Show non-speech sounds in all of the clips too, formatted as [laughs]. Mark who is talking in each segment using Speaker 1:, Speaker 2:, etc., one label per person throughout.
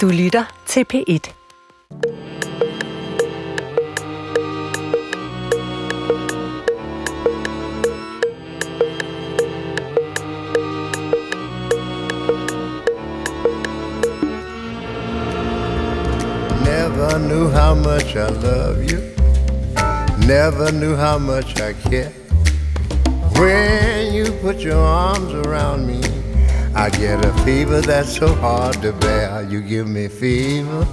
Speaker 1: Du lytter til P1.
Speaker 2: Never knew how much I love you. Never knew how much I care. When you put your arms around me, I get a fever that's so hard to bear. You give me fever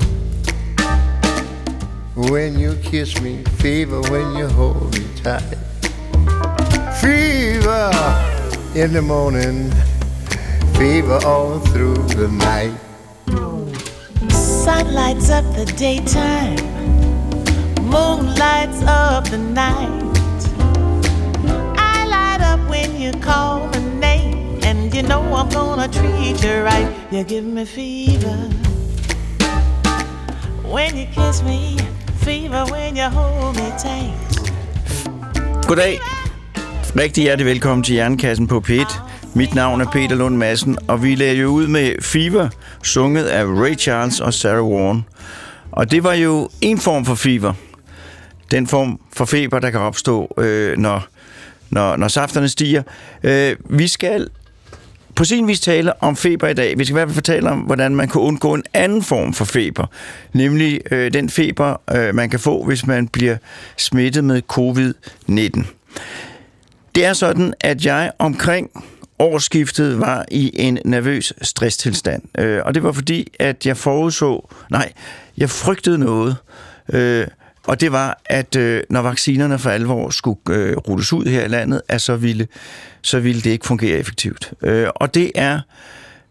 Speaker 2: when you kiss me, fever when you hold me tight. Fever in the morning, fever all through the night.
Speaker 3: Sun lights up the daytime, moon lights up the night. I light up when you call you know I'm gonna treat you right. You give me fever when you kiss me, fever when you hold me tight.
Speaker 4: Goddag. Rigtig hjertelig velkommen til Jernkassen på P1. Mit navn er Peter Lund Madsen, og vi lagde jo ud med Fever, sunget af Ray Charles og Sarah Warren. Og det var jo en form for fever. Den form for feber, der kan opstå, øh, når, når, når safterne stiger. Øh, vi skal på sin vis tale om feber i dag. Vi skal i hvert fald fortælle om, hvordan man kan undgå en anden form for feber. Nemlig øh, den feber, øh, man kan få, hvis man bliver smittet med covid-19. Det er sådan, at jeg omkring årsskiftet var i en nervøs stresstilstand. Øh, og det var fordi, at jeg forudså, nej, jeg frygtede noget. Øh, og det var, at øh, når vaccinerne for alvor skulle øh, rulles ud her i landet, at så ville, så ville det ikke fungere effektivt. Øh, og det er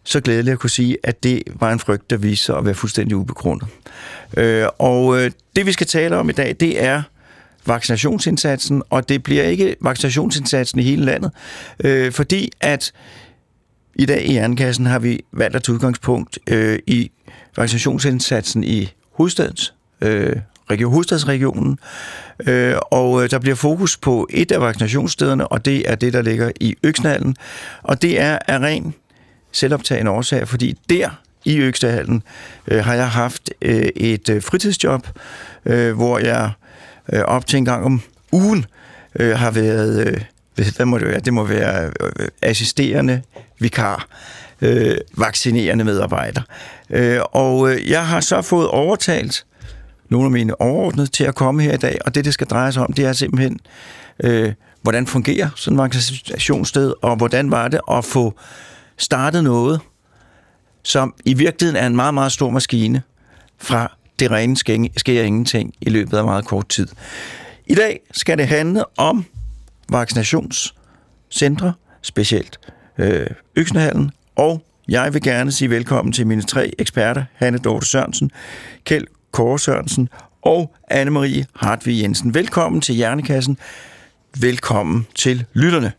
Speaker 4: så glædeligt at kunne sige, at det var en frygt, der viste sig at være fuldstændig ubegrundet. Øh, og øh, det vi skal tale om i dag, det er vaccinationsindsatsen, og det bliver ikke vaccinationsindsatsen i hele landet, øh, fordi at i dag i Jernkassen har vi valgt at tage udgangspunkt øh, i vaccinationsindsatsen i hovedstadens øh, region, hovedstadsregionen, øh, og øh, der bliver fokus på et af vaccinationsstederne, og det er det, der ligger i Øksnallen, og det er af ren selvoptagende årsag, fordi der i Øksnallen øh, har jeg haft øh, et øh, fritidsjob, øh, hvor jeg øh, op til en gang om ugen øh, har været, øh, hvad må det være, det må være øh, assisterende vikar, øh, vaccinerende medarbejder. Øh, og øh, jeg har så fået overtalt nogle af mine overordnede til at komme her i dag, og det, det skal dreje sig om, det er simpelthen, øh, hvordan fungerer sådan en vaccinationssted, og hvordan var det at få startet noget, som i virkeligheden er en meget, meget stor maskine fra det rene sker ingenting i løbet af meget kort tid. I dag skal det handle om vaccinationscentre, specielt øh, Øksnehallen, og jeg vil gerne sige velkommen til mine tre eksperter, Hanne Dorte Sørensen, Kjeld Kåre Sørensen og Anne-Marie Hartvig Jensen. Velkommen til Hjernekassen. Velkommen til lytterne.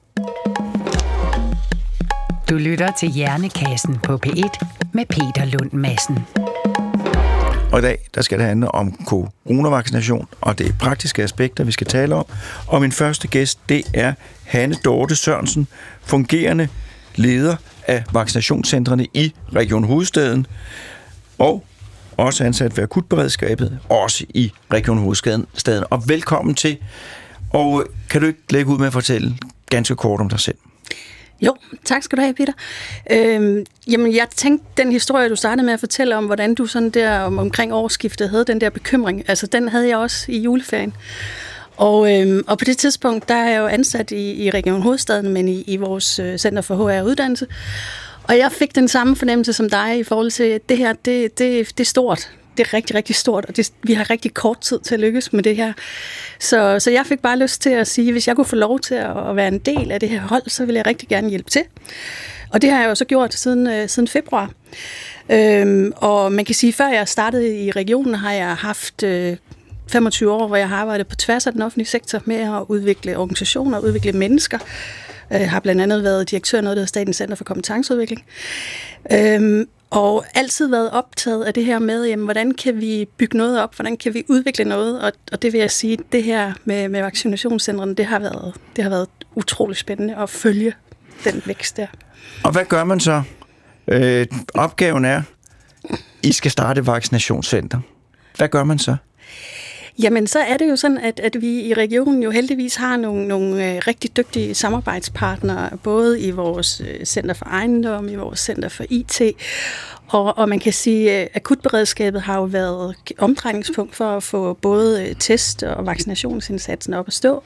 Speaker 1: Du lytter til Hjernekassen på P1 med Peter Lund Madsen.
Speaker 4: Og i dag, der skal det handle om coronavaccination, og det er praktiske aspekter, vi skal tale om. Og min første gæst, det er Hanne Dorte Sørensen, fungerende leder af vaccinationscentrene i Region Hovedstaden, og også ansat ved akutberedskabet, også i Region Hovedstaden. Og velkommen til. Og øh, kan du ikke lægge ud med at fortælle ganske kort om dig selv?
Speaker 5: Jo, tak skal du have, Peter. Øhm, jamen, jeg tænkte, den historie, du startede med at fortælle om, hvordan du sådan der om, omkring årsskiftet havde den der bekymring, altså den havde jeg også i juleferien. Og, øhm, og på det tidspunkt, der er jeg jo ansat i, i Region Hovedstaden, men i, i vores øh, Center for HR-uddannelse. Og jeg fik den samme fornemmelse som dig i forhold til, at det her, det, det, det er stort det er rigtig, rigtig stort, og det, vi har rigtig kort tid til at lykkes med det her. Så, så jeg fik bare lyst til at sige, at hvis jeg kunne få lov til at, at være en del af det her hold, så ville jeg rigtig gerne hjælpe til. Og det har jeg jo så gjort siden, øh, siden februar. Øhm, og man kan sige, at før jeg startede i regionen, har jeg haft øh, 25 år, hvor jeg har arbejdet på tværs af den offentlige sektor med at udvikle organisationer, udvikle mennesker. Jeg øh, har blandt andet været direktør noget, der hedder Statens Center for Kompetenceudvikling. Øhm, og altid været optaget af det her med, jamen, hvordan kan vi bygge noget op, hvordan kan vi udvikle noget, og, og det vil jeg sige, det her med, med vaccinationscentrene, det har, været, det har været utrolig spændende at følge den vækst der.
Speaker 4: Og hvad gør man så? Øh, opgaven er, I skal starte vaccinationscenter. Hvad gør man så?
Speaker 5: Jamen, så er det jo sådan, at, at vi i regionen jo heldigvis har nogle, nogle øh, rigtig dygtige samarbejdspartnere, både i vores øh, Center for Ejendom, i vores Center for IT, og, og man kan sige, at akutberedskabet har jo været omdrejningspunkt for at få både øh, test- og vaccinationsindsatsen op at stå,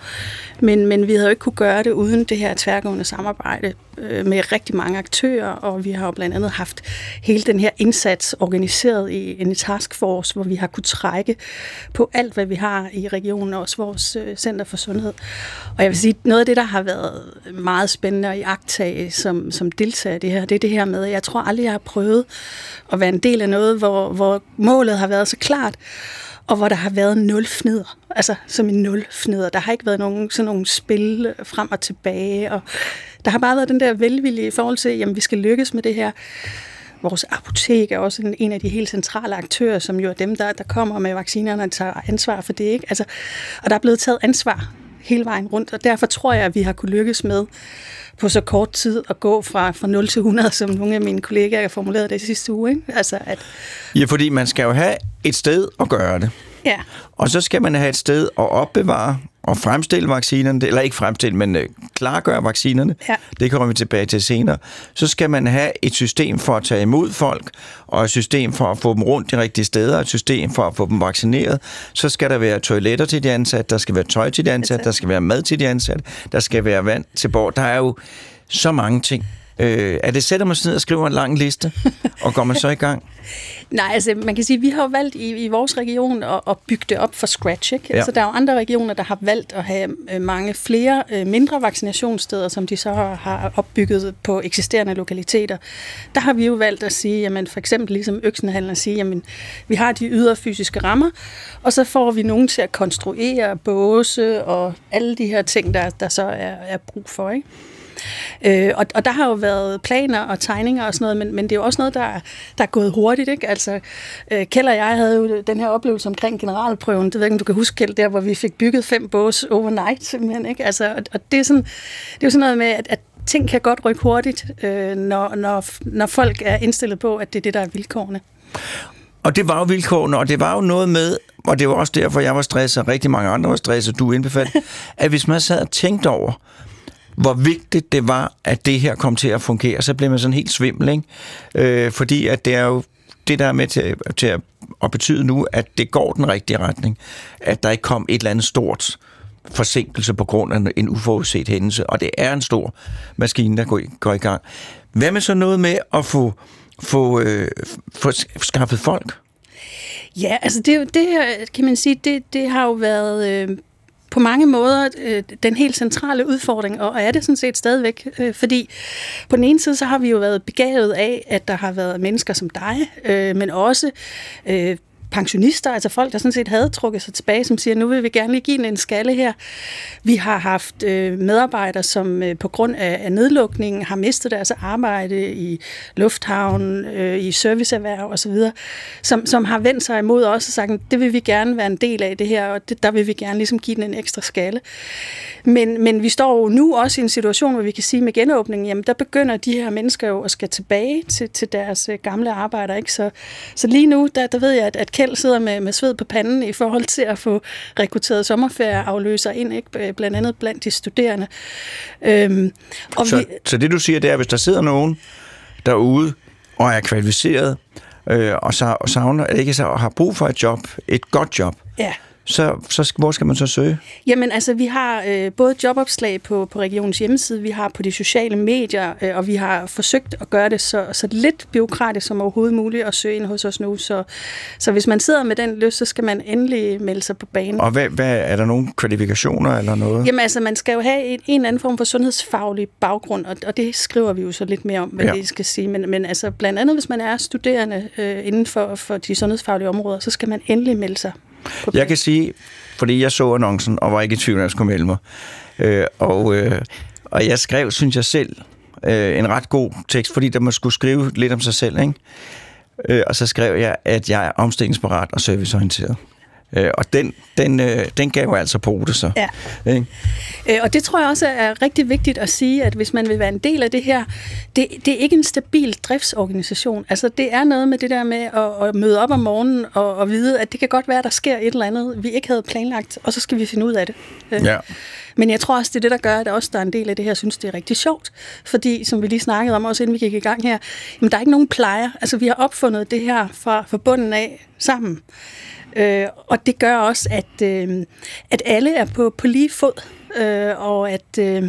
Speaker 5: men, men vi havde jo ikke kunne gøre det uden det her tværgående samarbejde øh, med rigtig mange aktører, og vi har jo blandt andet haft hele den her indsats organiseret i en taskforce, hvor vi har kunne trække på alt, hvad vi har i regionen, og også vores Center for Sundhed. Og jeg vil sige, noget af det, der har været meget spændende at iagtage som, som deltager i det her, det er det her med, at jeg tror aldrig, jeg har prøvet at være en del af noget, hvor, hvor målet har været så klart, og hvor der har været nul fnider. Altså som en nul fnider. Der har ikke været nogen, sådan nogle spil frem og tilbage, og der har bare været den der velvilje i forhold til, jamen vi skal lykkes med det her. Vores apotek er også en, en af de helt centrale aktører, som jo er dem, der, der kommer med vaccinerne og tager ansvar for det. Ikke? Altså, og der er blevet taget ansvar hele vejen rundt, og derfor tror jeg, at vi har kunne lykkes med på så kort tid at gå fra, fra 0 til 100, som nogle af mine kollegaer har formuleret det sidste uge. Ikke? Altså, at...
Speaker 4: Ja, fordi man skal jo have et sted at gøre det.
Speaker 5: Ja.
Speaker 4: Og så skal man have et sted at opbevare og fremstille vaccinerne, eller ikke fremstille, men øh, klargøre vaccinerne.
Speaker 5: Ja.
Speaker 4: Det kommer vi tilbage til senere. Så skal man have et system for at tage imod folk, og et system for at få dem rundt de rigtige steder, et system for at få dem vaccineret. Så skal der være toiletter til de ansatte, der skal være tøj til de ansatte, der skal være mad til de ansatte, der skal være vand til bord. Der er jo så mange ting. Øh, er det sætter man sig ned og skriver en lang liste, og går man så i gang? [laughs]
Speaker 5: Nej, altså man kan sige, at vi har valgt i, i vores region at, at bygge det op for scratch. Ikke?
Speaker 4: Ja.
Speaker 5: Altså, der er jo andre regioner, der har valgt at have øh, mange flere øh, mindre vaccinationssteder, som de så har, har opbygget på eksisterende lokaliteter. Der har vi jo valgt at sige, jamen for eksempel ligesom Øksenhallen at sige, jamen vi har de ydre fysiske rammer, og så får vi nogen til at konstruere båse og alle de her ting, der, der så er, er brug for. Ikke? Øh, og, og der har jo været planer og tegninger og sådan noget, men, men det er jo også noget, der, der er gået hurtigt. Ikke? Altså, øh, Kjeld og jeg havde jo den her oplevelse omkring generalprøven. Det ved jeg ikke, om du kan huske, Kjeld, der hvor vi fik bygget fem bås overnight simpelthen. Ikke? Altså, og, og det, er sådan, det er jo sådan noget med, at, at ting kan godt rykke hurtigt, øh, når, når, når folk er indstillet på, at det er det, der er vilkårene.
Speaker 4: Og det var jo vilkårene, og det var jo noget med, og det var også derfor, jeg var stresset, og rigtig mange andre var stresset, du indbefattet, [laughs] at hvis man sad og tænkte over, hvor vigtigt det var, at det her kom til at fungere, så blev man sådan helt svimmel, ikke? Øh, fordi at det er jo det, der er med til, til at, at betyde nu, at det går den rigtige retning. At der ikke kom et eller andet stort forsinkelse på grund af en uforudset hændelse, og det er en stor maskine, der går i, går i gang. Hvad med så noget med at få, få, øh, få skaffet folk?
Speaker 5: Ja, altså det, det her, kan man sige, det, det har jo været øh, på mange måder øh, den helt centrale udfordring, og er det sådan set stadigvæk, øh, fordi på den ene side, så har vi jo været begavet af, at der har været mennesker som dig, øh, men også øh, pensionister, altså folk, der sådan set havde trukket sig tilbage, som siger, nu vil vi gerne lige give en, en skalle her. Vi har haft øh, medarbejdere, som øh, på grund af, af nedlukningen har mistet deres arbejde i lufthavn, øh, i serviceerhverv osv., som, som har vendt sig imod os og sagt, det vil vi gerne være en del af det her, og det, der vil vi gerne ligesom give den en ekstra skalle. Men, men vi står jo nu også i en situation, hvor vi kan sige med genåbningen, jamen der begynder de her mennesker jo at skal tilbage til, til deres øh, gamle arbejder. Ikke? Så, så lige nu, der, der ved jeg, at, at Kjeld sidder med, med sved på panden i forhold til at få rekrutteret sommerferieafløser ind, ikke? blandt andet blandt de studerende. Øhm, og
Speaker 4: Så,
Speaker 5: vi,
Speaker 4: så det du siger, det er, at hvis der sidder nogen derude og er kvalificeret, øh, og, så, og savner, ikke så, og har brug for et job, et godt job,
Speaker 5: ja.
Speaker 4: Så, så hvor skal man så søge?
Speaker 5: Jamen altså, vi har øh, både jobopslag på, på regionens hjemmeside, vi har på de sociale medier, øh, og vi har forsøgt at gøre det så, så lidt byråkratisk som overhovedet muligt at søge ind hos os nu. Så, så hvis man sidder med den lyst, så skal man endelig melde sig på banen.
Speaker 4: Og hvad, hvad, er der nogle kvalifikationer eller noget?
Speaker 5: Jamen altså, man skal jo have en, en eller anden form for sundhedsfaglig baggrund, og, og det skriver vi jo så lidt mere om, hvad
Speaker 4: Ja.
Speaker 5: det skal sige. Men, men altså, blandt andet, hvis man er studerende øh, inden for, for de sundhedsfaglige områder, så skal man endelig melde sig.
Speaker 4: Jeg kan sige, fordi jeg så annoncen, og var ikke i tvivl, at jeg skulle melde mig. Øh, og, øh, og jeg skrev, synes jeg selv, øh, en ret god tekst, fordi der man skulle skrive lidt om sig selv. Ikke? Øh, og så skrev jeg, at jeg er omstillingsparat og serviceorienteret. Øh, og den, den, øh, den gav jo altså det så.
Speaker 5: Ja.
Speaker 4: Ikke?
Speaker 5: Øh, og det tror jeg også er rigtig vigtigt at sige, at hvis man vil være en del af det her, det, det er ikke en stabil driftsorganisation. Altså det er noget med det der med at, at møde op om morgenen og, og vide, at det kan godt være, at der sker et eller andet, vi ikke havde planlagt, og så skal vi finde ud af det. Øh,
Speaker 4: Ja.
Speaker 5: Men jeg tror også, det er det, der gør, at også der er en del af det her, synes, det er rigtig sjovt. Fordi, som vi lige snakkede om, også inden vi gik i gang her, jamen, der er ikke nogen plejer. Altså, vi har opfundet det her fra, fra bunden af sammen. Øh, og det gør også, at, øh, at alle er på, på lige fod, øh, og at, øh,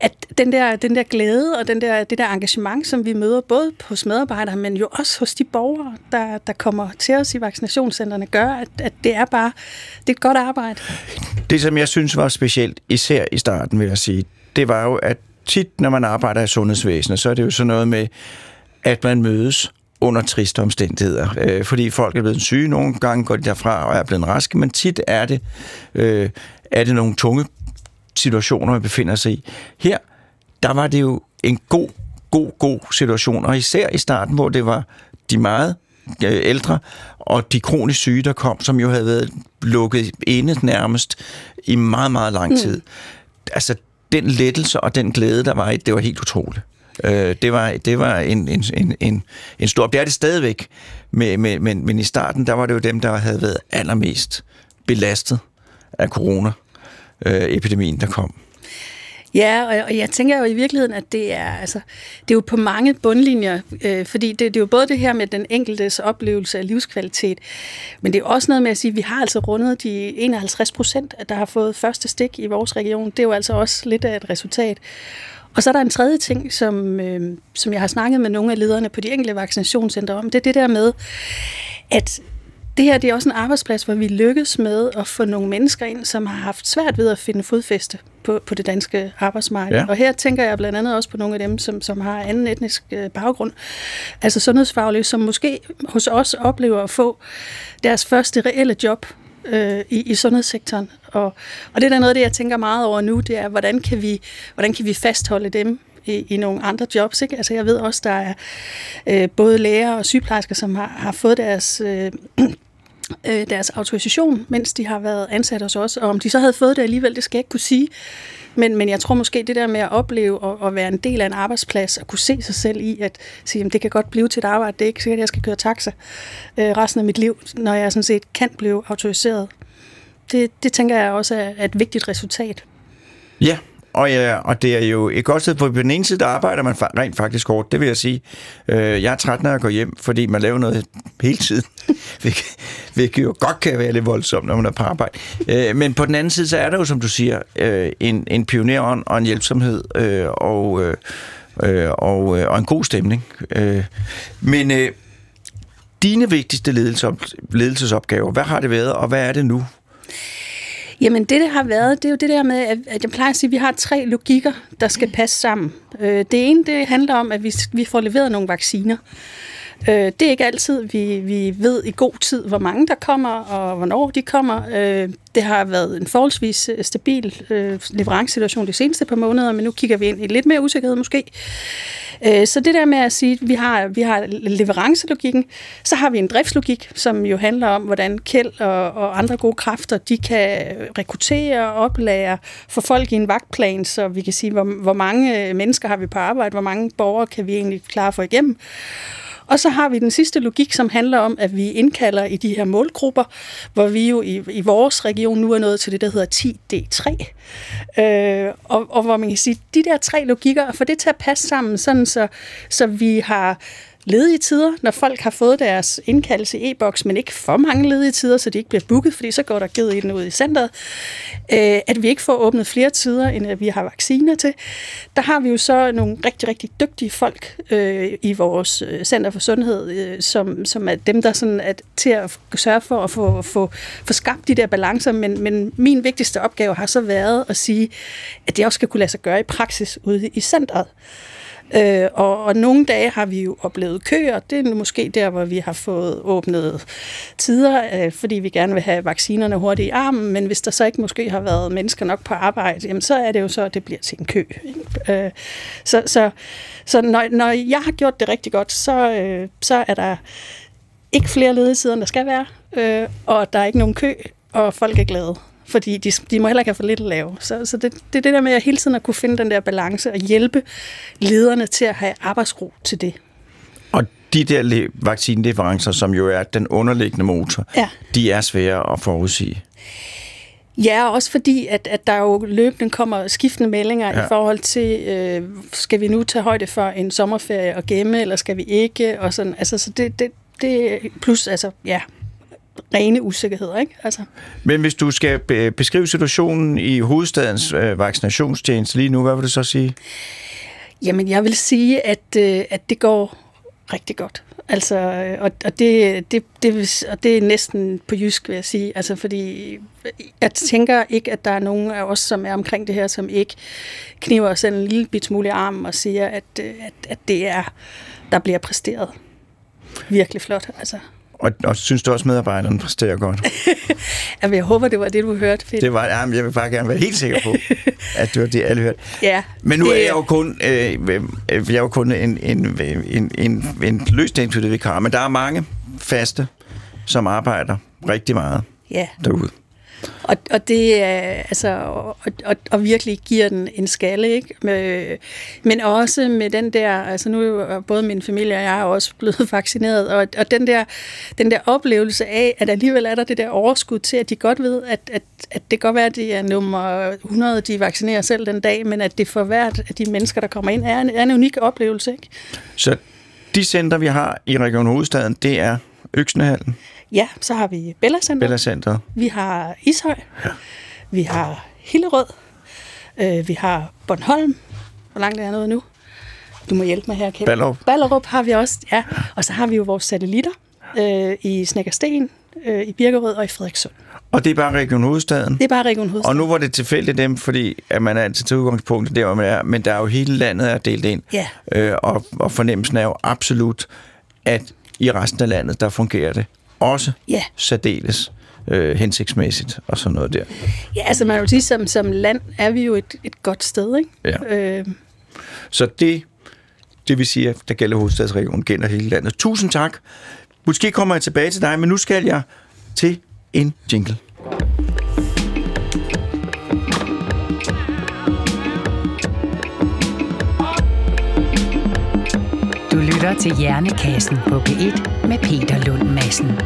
Speaker 5: at den, der, den der glæde og den der, det der engagement, som vi møder både hos medarbejdere, men jo også hos de borgere, der, der kommer til os i vaccinationscentrene, gør, at, at det er bare det er et godt arbejde.
Speaker 4: Det, som jeg synes var specielt, især i starten, vil jeg sige, det var jo, at tit, når man arbejder i sundhedsvæsenet, så er det jo sådan noget med, at man mødes under triste omstændigheder. Øh, fordi folk er blevet syge, nogle gange går de derfra og er blevet raske, men tit er det, øh, er det nogle tunge situationer, man befinder sig i. Her, der var det jo en god, god, god situation, og især i starten, hvor det var de meget øh, ældre og de kronisk syge, der kom, som jo havde været lukket inde nærmest i meget, meget lang tid. Mm. Altså, den lettelse og den glæde, der var i det, var helt utroligt. Øh, det var, det var en, en, en, en, en stor... Det er det stadigvæk, men, men, men, men i starten, der var det jo dem, der havde været allermest belastet af øh, epidemien, der kom.
Speaker 5: Ja, og, jeg tænker jo i virkeligheden, at det er, altså, det er jo på mange bundlinjer, øh, fordi det, det er jo både det her med den enkeltes oplevelse af livskvalitet, men det er også noget med at sige, at vi har altså rundet de 51 procent, der har fået første stik i vores region. Det er jo altså også lidt af et resultat. Og så er der en tredje ting, som, øh, som jeg har snakket med nogle af lederne på de enkelte vaccinationscentre om. Det er det der med, at det her det er også en arbejdsplads, hvor vi lykkes med at få nogle mennesker ind, som har haft svært ved at finde fodfæste på, på det danske arbejdsmarked.
Speaker 4: Ja.
Speaker 5: Og her tænker jeg blandt andet også på nogle af dem, som, som har anden etnisk øh, baggrund, altså sundhedsfaglige, som måske hos os oplever at få deres første reelle job øh, i, i sundhedssektoren. Og, og det er da noget af det, jeg tænker meget over nu, det er, hvordan kan vi, hvordan kan vi fastholde dem i, i nogle andre jobs. Ikke? Altså jeg ved også, der er øh, både læger og sygeplejersker, som har, har fået deres... Øh, øh, deres autorisation, mens de har været ansat hos os. Og om de så havde fået det alligevel, det skal jeg ikke kunne sige. Men, men jeg tror måske, det der med at opleve og, og være en del af en arbejdsplads, og kunne se sig selv i, at sige, jamen, det kan godt blive til et arbejde, det er ikke sikkert, at jeg skal køre taxa øh, resten af mit liv, når jeg sådan set kan blive autoriseret. Det, det tænker jeg også er, er et vigtigt resultat.
Speaker 4: Ja, og, ja, og det er jo et godt sted, for på den ene side, der arbejder man rent faktisk hårdt, det vil jeg sige. Øh, jeg er træt, når jeg går hjem, fordi man laver noget hele tiden, [laughs] hvilket, hvilket jo godt kan være lidt voldsomt, når man er på arbejde. Øh, men på den anden side, så er der jo, som du siger, øh, en, en pionerånd og en hjælpsomhed øh, og, øh, øh og, øh, og en god stemning. Øh, men øh, dine vigtigste ledelses- ledelsesopgaver, hvad har det været, og hvad er det nu?
Speaker 5: Jamen det, det har været, det er jo det der med, at jeg plejer at sige, at vi har tre logikker, der skal passe sammen. Øh, Det ene, det handler om, at vi får leveret nogle vacciner. Øh, Det er ikke altid, vi, vi ved i god tid, hvor mange der kommer, og hvornår de kommer. Øh, Det har været en forholdsvis øh, stabil øh, leverancesituation de seneste par måneder, men nu kigger vi ind i lidt mere usikkerhed måske. Øh, Så det der med at sige, at vi har, vi har leverancelogikken, så har vi en driftslogik, som jo handler om, hvordan Kjeld og, og andre gode kræfter, de kan rekruttere, oplære, få folk i en vagtplan, så vi kan sige, hvor, hvor mange mennesker har vi på arbejde, hvor mange borgere kan vi egentlig klare for igennem. Og så har vi den sidste logik, som handler om, at vi indkalder i de her målgrupper, hvor vi jo i, i vores region nu er nået til det, der hedder 10D3. Øh, og, og hvor man kan sige, de der tre logikker, for det til at passe sammen, sådan så, så vi har ledige tider, når folk har fået deres indkaldelse i e-boks, men ikke for mange ledige tider, så de ikke bliver booket, fordi så går der givet i den ud i centret. Øh, at vi ikke får åbnet flere tider, end at vi har vacciner til. Der har vi jo så nogle rigtig, rigtig dygtige folk øh, i vores øh, Center for Sundhed, øh, som, som er dem, der sådan er til at sørge for at få, få, få skabt de der balancer, men, men min vigtigste opgave har så været at sige, at det også skal kunne lade sig gøre i praksis ude i centret. Øh, og, og nogle dage har vi jo oplevet køer. Det er måske der, hvor vi har fået åbnet tider, øh, fordi vi gerne vil have vaccinerne hurtigt i armen. Men hvis der så ikke måske har været mennesker nok på arbejde, jamen så er det jo så, at det bliver til en kø. Ikke? Øh, så så, så når, når jeg har gjort det rigtig godt, så, øh, så er der ikke flere ledetider, end der skal være, øh, og der er ikke nogen kø, og folk er glade. Fordi de, de må heller ikke have for lidt at lave. Så, så det, det er det der med at hele tiden at kunne finde den der balance og hjælpe lederne til at have arbejdsro til det.
Speaker 4: Og de der le- vaccineleverancer, som jo er den underliggende motor,
Speaker 5: Ja.
Speaker 4: de er svære at forudsige.
Speaker 5: Ja, også fordi, at, at der jo løbende kommer skiftende meldinger. Ja. i forhold til, øh, skal vi nu tage højde for en sommerferie og gemme, eller skal vi ikke? Og sådan, altså, så det, det, det plus, altså, ja, rene usikkerheder, ikke? Altså,
Speaker 4: Men hvis du skal be- beskrive situationen i hovedstadens øh, vaccinationstjeneste lige nu, hvad vil du så sige?
Speaker 5: jamen, jeg vil sige, at, øh, at det går rigtig godt. Altså, øh, og, og, det, det, det, og det er næsten på jysk, vil jeg sige. Altså, fordi jeg tænker ikke, at der er nogen af os, som er omkring det her, som ikke kniver os en lille bit smule i armen og siger, at, øh, at, at det er, der bliver præsteret. Virkelig flot, altså.
Speaker 4: Og, og synes du også, medarbejderne præsterer godt? [laughs]
Speaker 5: Altså, jeg håber, det var det, du hørte, Fedt.
Speaker 4: Det var, jamen, jeg vil bare gerne være helt sikker på, [laughs] at det var det, alle hørte.
Speaker 5: Ja,
Speaker 4: Men nu
Speaker 5: det-
Speaker 4: er jeg jo kun, øh, øh, jeg er jo kun en, en, en, en, en løsningsmidlet vikar, men der er mange faste, som arbejder rigtig meget
Speaker 5: Ja,
Speaker 4: derude.
Speaker 5: Og, og det er altså og, og, og virkelig giver den en skalle, ikke? Med, men også med den der, altså nu er både min familie og jeg er også blevet [laughs] vaccineret, og, og den, der, den der oplevelse af, at alligevel er der det der overskud til, at de godt ved, at, at, at det kan godt være, at det er nummer 100, de vaccinerer selv den dag, men at det for hvert af de mennesker, der kommer ind, er en, er en unik oplevelse, ikke?
Speaker 4: Så de center, vi har i Region Hovedstaden, det er Øksnehallen,
Speaker 5: Ja, så har vi Bella Center.
Speaker 4: Bella Center.
Speaker 5: Vi har Ishøj. Ja. Vi har Hillerød. Øh, vi har Bornholm. Hvor langt er jeg nået nu? Du må hjælpe mig her, Kjeld.
Speaker 4: Ballerup.
Speaker 5: Ballerup har vi også, ja. Og så har vi jo vores satellitter øh, i Snækkersten, øh, i Birkerød og i Frederikssund.
Speaker 4: Og det er bare Region Hovedstaden.
Speaker 5: Det er bare Region Hovedstaden.
Speaker 4: Og nu var det tilfældigt dem, fordi at man er altid til udgangspunktet der, hvor man er, men der er jo hele landet er delt ind.
Speaker 5: Ja.
Speaker 4: Øh, og, og fornemmelsen er jo absolut, at i resten af landet, der fungerer det også
Speaker 5: Ja.
Speaker 4: særdeles øh, hensigtsmæssigt og sådan noget der.
Speaker 5: Ja, altså man vil sige, som, som land er vi jo et, et godt sted, ikke?
Speaker 4: Ja.
Speaker 5: Øh,
Speaker 4: Så det, det vil sige, der gælder hovedstadsregionen, gælder hele landet. Tusind tak. Måske kommer jeg tilbage til dig, men nu skal jeg til en jingle.
Speaker 1: Lytter til Hjernekassen på P1 med Peter Lund Madsen.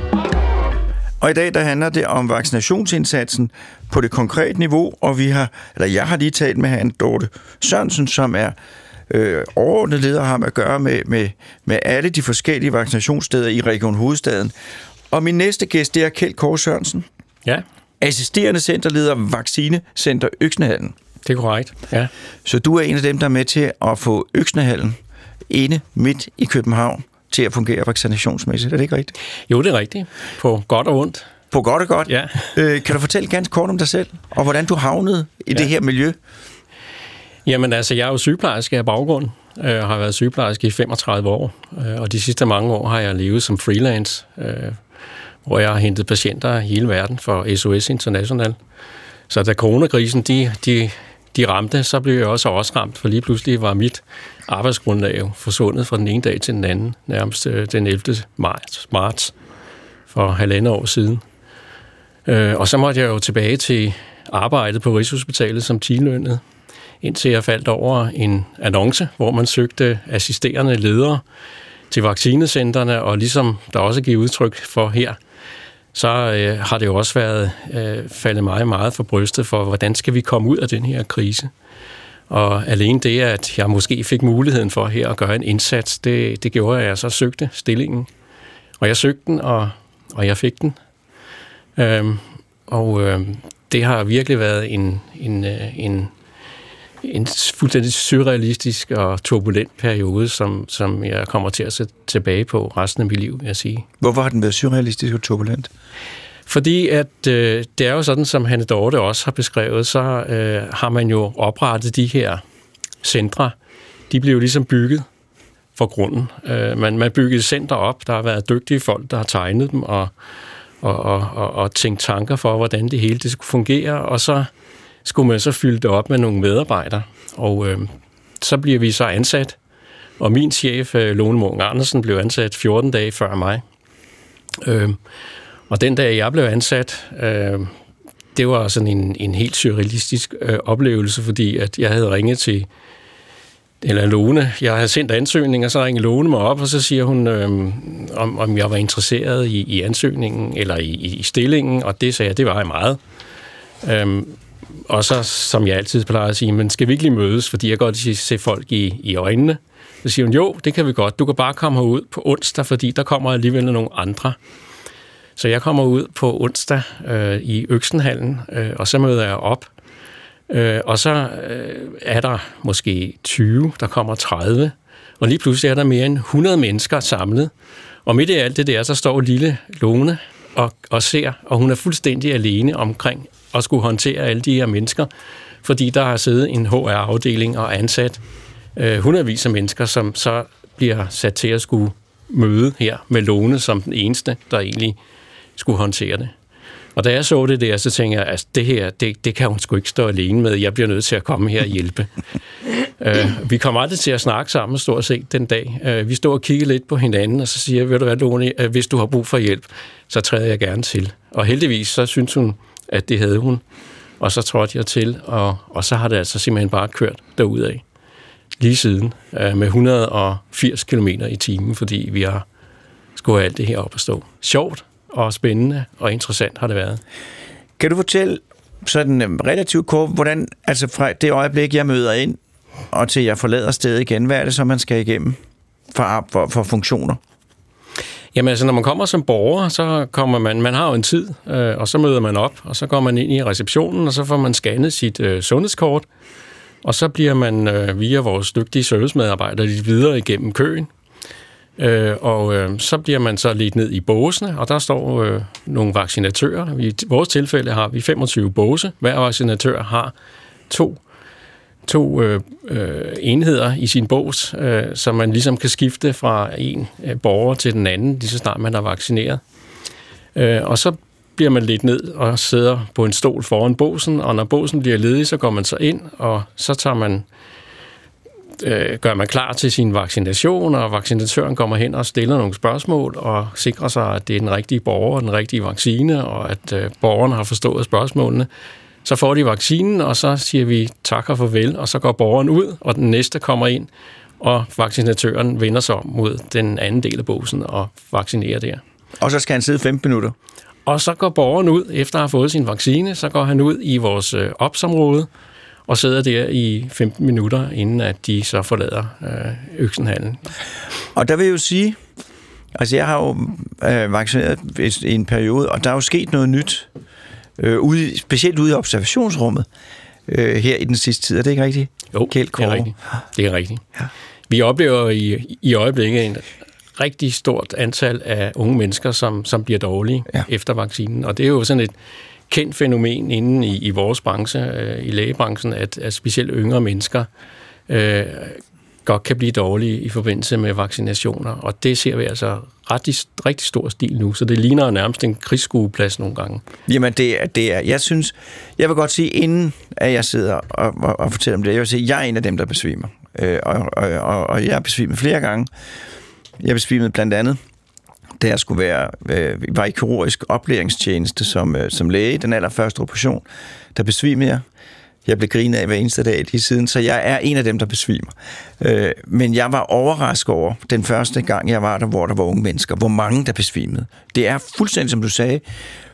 Speaker 4: Og i dag der handler det om vaccinationsindsatsen på det konkrete niveau, og vi har, eller jeg har lige talt med Anne Dorte Sørensen, som er øh, overordnet leder og har med at gøre med, med, med alle de forskellige vaccinationssteder i Region Hovedstaden. Og min næste gæst, det er Kjeld Kåre Sørensen,
Speaker 6: Ja,
Speaker 4: assisterende centerleder Vaccinecenter Øksnehallen.
Speaker 6: det er korrekt. Ja.
Speaker 4: Så du er en af dem, der er med til at få Øksnehallen inde midt i København til at fungere vaccinationsmæssigt. Er det ikke rigtigt?
Speaker 6: Jo, det er rigtigt. På godt og ondt.
Speaker 4: På godt og godt.
Speaker 6: Ja.
Speaker 4: Øh, kan du fortælle ganske kort om dig selv, og hvordan du havnede i ja. det her miljø?
Speaker 6: Jamen altså, jeg er jo sygeplejerske af baggrund. Jeg har været sygeplejerske i 35 år, øh, og de sidste mange år har jeg levet som freelance, øh, hvor jeg har hentet patienter hele verden for SOS International. Så da coronakrisen de, de, de ramte, så blev jeg også også ramt, for lige pludselig var mit arbejdsgrundlag jo forsvundet fra den ene dag til den anden, nærmest øh, den 11. marts, marts for halvandet år siden. Øh, og så måtte jeg jo tilbage til arbejdet på Rigshospitalet som timelønnet, indtil jeg faldt over en annonce, hvor man søgte assisterende ledere til vaccinecenterne, og ligesom der også giver udtryk for her, så øh, har det jo også været øh, faldet meget, meget for brystet for, hvordan skal vi komme ud af den her krise. Og alene det, at jeg måske fik muligheden for her at gøre en indsats, det, det gjorde, at jeg så søgte stillingen. Og jeg søgte den, og, og jeg fik den. Øhm, og øhm, det har virkelig været en, en, øh, en, en fuldstændig surrealistisk og turbulent periode, som, som jeg kommer til at se tilbage på resten af mit liv, vil jeg sige.
Speaker 4: Hvorfor har den været surrealistisk og turbulent?
Speaker 6: Fordi at øh, det er jo sådan, som Hanne Dorte også har beskrevet, så øh, har man jo oprettet de her centre. De blev jo ligesom bygget for grunden. Øh, man, man byggede center op. Der har været dygtige folk, der har tegnet dem og, og, og, og, og tænkt tanker for, hvordan det hele det skulle fungere. Og så skulle man så fylde det op med nogle medarbejdere. Og øh, så bliver vi så ansat. Og min chef, øh, Lone Munk Andersen, blev ansat 14 dage før mig. Øh, og den dag, jeg blev ansat, øh, det var sådan en, en helt surrealistisk øh, oplevelse, fordi at jeg havde ringet til eller Lone. Jeg havde sendt ansøgning, og så ringede Lone mig op, og så siger hun, øh, om, om jeg var interesseret i, i ansøgningen, eller i, i stillingen, og det sagde jeg, det var jeg meget. Øhm, og så, som jeg altid plejer at sige, men skal vi ikke lige mødes, fordi jeg godt kan se folk i, i øjnene. Så siger hun, jo, det kan vi godt. Du kan bare komme herud på onsdag, fordi der kommer alligevel nogle andre. Så jeg kommer ud på onsdag øh, i Øksenhallen, øh, og så møder jeg op. Øh, og så øh, er der måske 20, der kommer 30, og lige pludselig er der mere end 100 mennesker samlet. Og midt i alt det der, så står lille Lone og, og ser, og hun er fuldstændig alene omkring at skulle håndtere alle de her mennesker, fordi der har siddet en HR-afdeling og ansat øh, hundredvis af mennesker, som så bliver sat til at skulle møde her med Lone som den eneste, der egentlig skulle håndtere det. Og da jeg så det der, så tænkte jeg, at altså, det her, det, det kan hun sgu ikke stå alene med. Jeg bliver nødt til at komme her og hjælpe. uh, [laughs] vi kommer aldrig til at snakke sammen stort set den dag. Uh, vi står og kigger lidt på hinanden, og så siger jeg, ved du hvad, Lone, uh, hvis du har brug for hjælp, så træder jeg gerne til. Og heldigvis, så synes hun, at det havde hun. Og så trådte jeg til, og, og så har det altså simpelthen bare kørt derudad. Lige siden, uh, med 180 km i timen, fordi vi har skulle have alt det her op at stå. Sjovt, og spændende og interessant har det været.
Speaker 4: Kan du fortælle sådan øhm, relativt kort, hvordan, altså fra det øjeblik, jeg møder ind, og til jeg forlader stedet igen, hvad er det så, man skal igennem for, for, for funktioner?
Speaker 6: Jamen altså, når man kommer som borger, så kommer man, man har jo en tid, øh, og så møder man op, og så går man ind i receptionen, og så får man scannet sit øh, sundhedskort, og så bliver man øh, via vores dygtige servicemedarbejdere lidt videre igennem køen, Øh, og øh, så bliver man så lidt ned i båsene, og der står øh, nogle vaccinatører. I vores tilfælde har vi 25 båse. Hver vaccinatør har to to øh, øh, enheder i sin bås, øh, så man ligesom kan skifte fra en øh, borger til den anden, lige så snart man er vaccineret. Øh, og så bliver man lidt ned og sidder på en stol foran båsen, og når båsen bliver ledig, så går man så ind, og så tager man øh, gør man klar til sin vaccination, og vaccinatøren kommer hen og stiller nogle spørgsmål og sikrer sig, at det er den rigtige borger den rigtige vaccine, og at øh, borgerne har forstået spørgsmålene. Så får de vaccinen, og så siger vi tak og farvel, og så går borgeren ud, og den næste kommer ind, og vaccinatøren vender sig om mod den anden del af båsen og vaccinerer der.
Speaker 4: Og så skal han sidde 15 minutter?
Speaker 6: Og så går borgeren ud, efter at have fået sin vaccine, så går han ud i vores øh, opsområde, og sidder der i 15 minutter, inden at de så forlader øh, øksenhallen.
Speaker 4: Og der vil jeg jo sige, altså jeg har jo øh, vaccineret i en periode, og der er jo sket noget nyt, øh, ude, specielt ude i observationsrummet øh, her i den sidste tid. Er det ikke rigtigt?
Speaker 6: Jo, Kjeld det er rigtigt. Det er rigtigt. Ja. Vi oplever i, i øjeblikket en rigtig stort antal af unge mennesker, som, som bliver dårlige ja. efter vaccinen. Og det er jo sådan et, kendt fænomen inden i, i vores branche, øh, i lægebranchen, at, at specielt yngre mennesker øh, godt kan blive dårlige i forbindelse med vaccinationer. Og det ser vi altså ret, rigtig stor stil nu, så det ligner nærmest en krigsskueplads nogle gange.
Speaker 4: Jamen, det er, det er, jeg synes, jeg vil godt sige, inden at jeg sidder og, og, og fortæller om det, jeg vil sige, at jeg er en af dem, der besvimer. Øh, og, og, og, og jeg er besvimet flere gange. Jeg besvimede blandt andet jeg skulle være, øh, var i kirurgisk oplæringstjeneste som, øh, som læge, den allerførste operation, der besvimede jeg. Jeg blev grinet af hver eneste dag lige siden, så jeg er en af dem, der besvimer. Øh, men jeg var overrasket over den første gang, jeg var der, hvor der var unge mennesker, hvor mange der besvimede. Det er fuldstændig, som du sagde,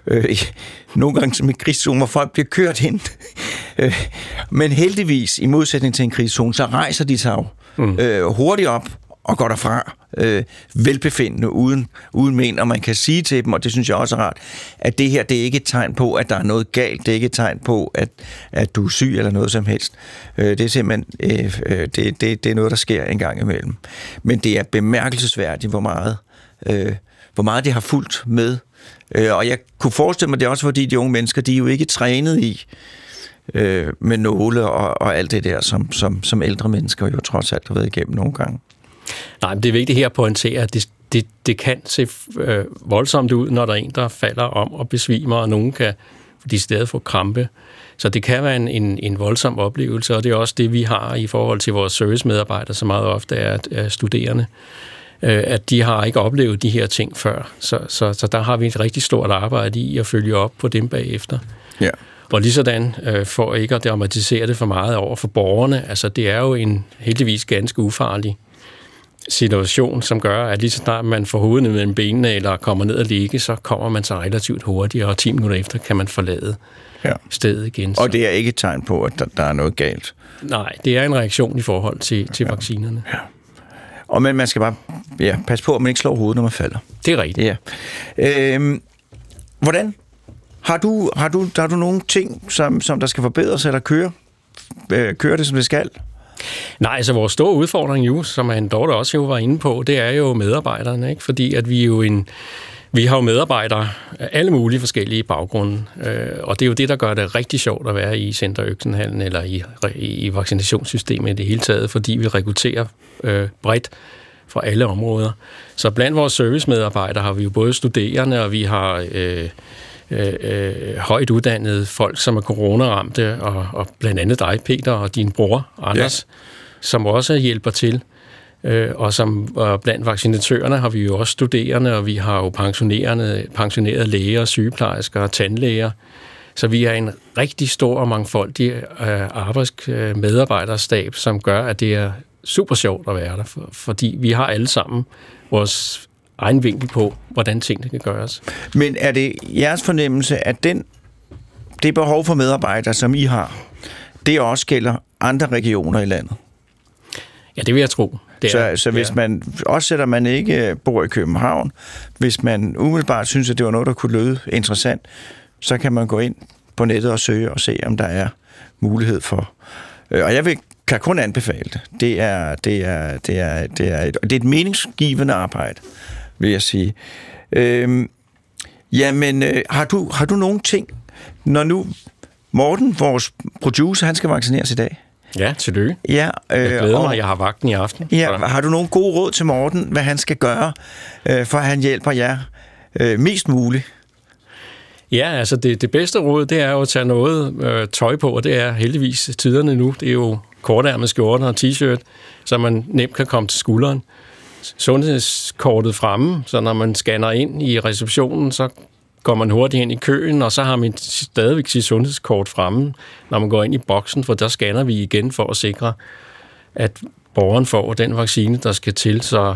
Speaker 4: øh, [laughs] nogle gange som en krigszone, hvor folk bliver kørt hen. [laughs] øh, men heldigvis, i modsætning til en krigszone, så rejser de sig jo mm. øh, hurtigt op og går derfra øh, velbefindende, uden, uden men, og man kan sige til dem, og det synes jeg også er rart, at det her, det er ikke et tegn på, at der er noget galt, det er ikke et tegn på, at, at du er syg eller noget som helst. Øh, det er simpelthen, øh, øh, det, det, det er noget, der sker en gang imellem. Men det er bemærkelsesværdigt, hvor meget, øh, hvor meget det har fulgt med. Øh, og jeg kunne forestille mig, det er også fordi, de unge mennesker, de er jo ikke trænet i, øh, med nåle og, og alt det der, som, som, som ældre mennesker jo trods alt har været igennem nogle gange.
Speaker 6: Nej, men det er vigtigt her at pointere, at det, det, det kan se øh, voldsomt ud, når der er en, der falder om og besvimer, og nogen kan de stedet få krampe. Så det kan være en, en, en voldsom oplevelse, og det er også det, vi har i forhold til vores servicemedarbejdere, som meget ofte er, er studerende. øh, at de har ikke oplevet de her ting før. Så, så, så der har vi et rigtig stort arbejde i at følge op på dem bagefter.
Speaker 4: Ja.
Speaker 6: Og lige sådan, øh, for ikke at dramatisere det for meget over for borgerne, altså det er jo en heldigvis ganske ufarlig situation, som gør, at lige så snart man får hovedet mellem benene eller kommer ned og ligge, så kommer man så relativt hurtigt, og 10 minutter efter kan man forlade
Speaker 4: Ja.
Speaker 6: stedet igen.
Speaker 4: Og det er ikke et tegn på, at der, der er noget galt.
Speaker 6: Nej, det er en reaktion i forhold til, til vaccinerne.
Speaker 4: Og men man skal bare ja, passe på, at man ikke slår hovedet, når man falder.
Speaker 6: Det er rigtigt.
Speaker 4: Ja. Øhm, hvordan? Har du, har, du, har du nogle ting, som, som der skal forbedres, eller køre, øh, køre det, som det skal?
Speaker 6: Nej, altså vores store udfordring jo, som en Dorte også jo var inde på, det er jo medarbejderne, ikke? fordi at vi jo en, vi har jo medarbejdere af alle mulige forskellige baggrunde, øh, og det er jo det, der gør det rigtig sjovt at være i Center Øksenhallen eller i, i vaccinationssystemet i det hele taget, fordi vi rekrutterer øh, bredt fra alle områder. Så blandt vores servicemedarbejdere har vi jo både studerende, og vi har øh, øh, øh, højt uddannede folk, som er coronaramte, og, og blandt andet dig, Peter, og din bror, Anders, ja. som også hjælper til. Øh, og som og blandt vaccinatørerne har vi jo også studerende, og vi har jo pensionerede, pensionerede læger, sygeplejersker og tandlæger. Så vi er en rigtig stor og mangfoldig øh, arbejdsmedarbejderstab, som gør, at det er super sjovt at være der, for, fordi vi har alle sammen vores egen vinkel på, hvordan tingene kan gøres.
Speaker 4: Men er det jeres fornemmelse, at den, det behov for medarbejdere, som I har, det også gælder andre regioner i landet?
Speaker 6: Ja, det vil jeg tro. Det
Speaker 4: så, så hvis
Speaker 6: ja.
Speaker 4: man, også selvom man ikke bor i København, hvis man umiddelbart synes, at det var noget, der kunne lyde interessant, så kan man gå ind på nettet og søge og se, om der er mulighed for. Øh, Og jeg vil, kan kun anbefale det. Det er, det er, det er, det er, et, det er et meningsgivende arbejde, vil jeg sige. Øhm, jamen, øh, har, du, har du nogle ting, når nu Morten, vores producer, han skal vaccineres i dag?
Speaker 6: Ja, tillykke.
Speaker 4: Ja, øh,
Speaker 6: Jeg glæder
Speaker 4: og-
Speaker 6: mig, jeg har vagten i aften.
Speaker 4: Ja, har du nogle gode råd til Morten, hvad han skal gøre, øh, for at han hjælper jer øh, mest muligt?
Speaker 6: Ja, altså det, det bedste råd, det er jo at tage noget øh, tøj på, og det er heldigvis tiderne nu. Det er jo kortærmet skjorter og t-shirt, så man nemt kan komme til skulderen. Sundhedskortet fremme, så når man scanner ind i receptionen, så går man hurtigt ind i køen, og så har man stadigvæk sit sundhedskort fremme, når man går ind i boksen, for der scanner vi igen for at sikre, at borgeren får den vaccine, der skal til. Så,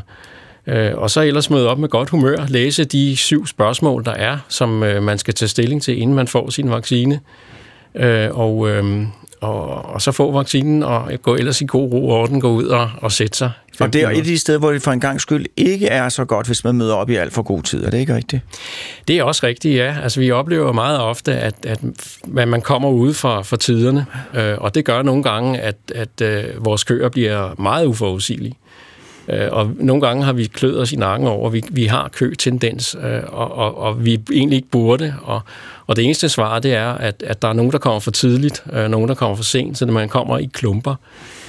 Speaker 6: øh, og så ellers møde op med godt humør, læse de syv spørgsmål, der er, som øh, man skal tage stilling til, inden man får sin vaccine. Øh, og, øh, og, og så få vaccinen og gå ellers i god ro og orden, gå ud og, og sætte sig.
Speaker 4: Og det er et af de steder, hvor det for en gang skyld ikke er så godt, hvis man møder op i alt for god tid. Er det ikke rigtigt?
Speaker 6: Det er også rigtigt, ja. Altså, vi oplever meget ofte, at, at man kommer ude fra, fra tiderne, øh, og det gør nogle gange, at, at øh, vores køer bliver meget uforudsigelige. Øh, og nogle gange har vi kløet os i nakken over, vi, vi har kø-tendens, øh, og, og, og vi egentlig ikke burde. Og, og det eneste svar, det er, at, at der er nogen, der kommer for tidligt, øh, nogen, der kommer for sent, så man kommer i klumper.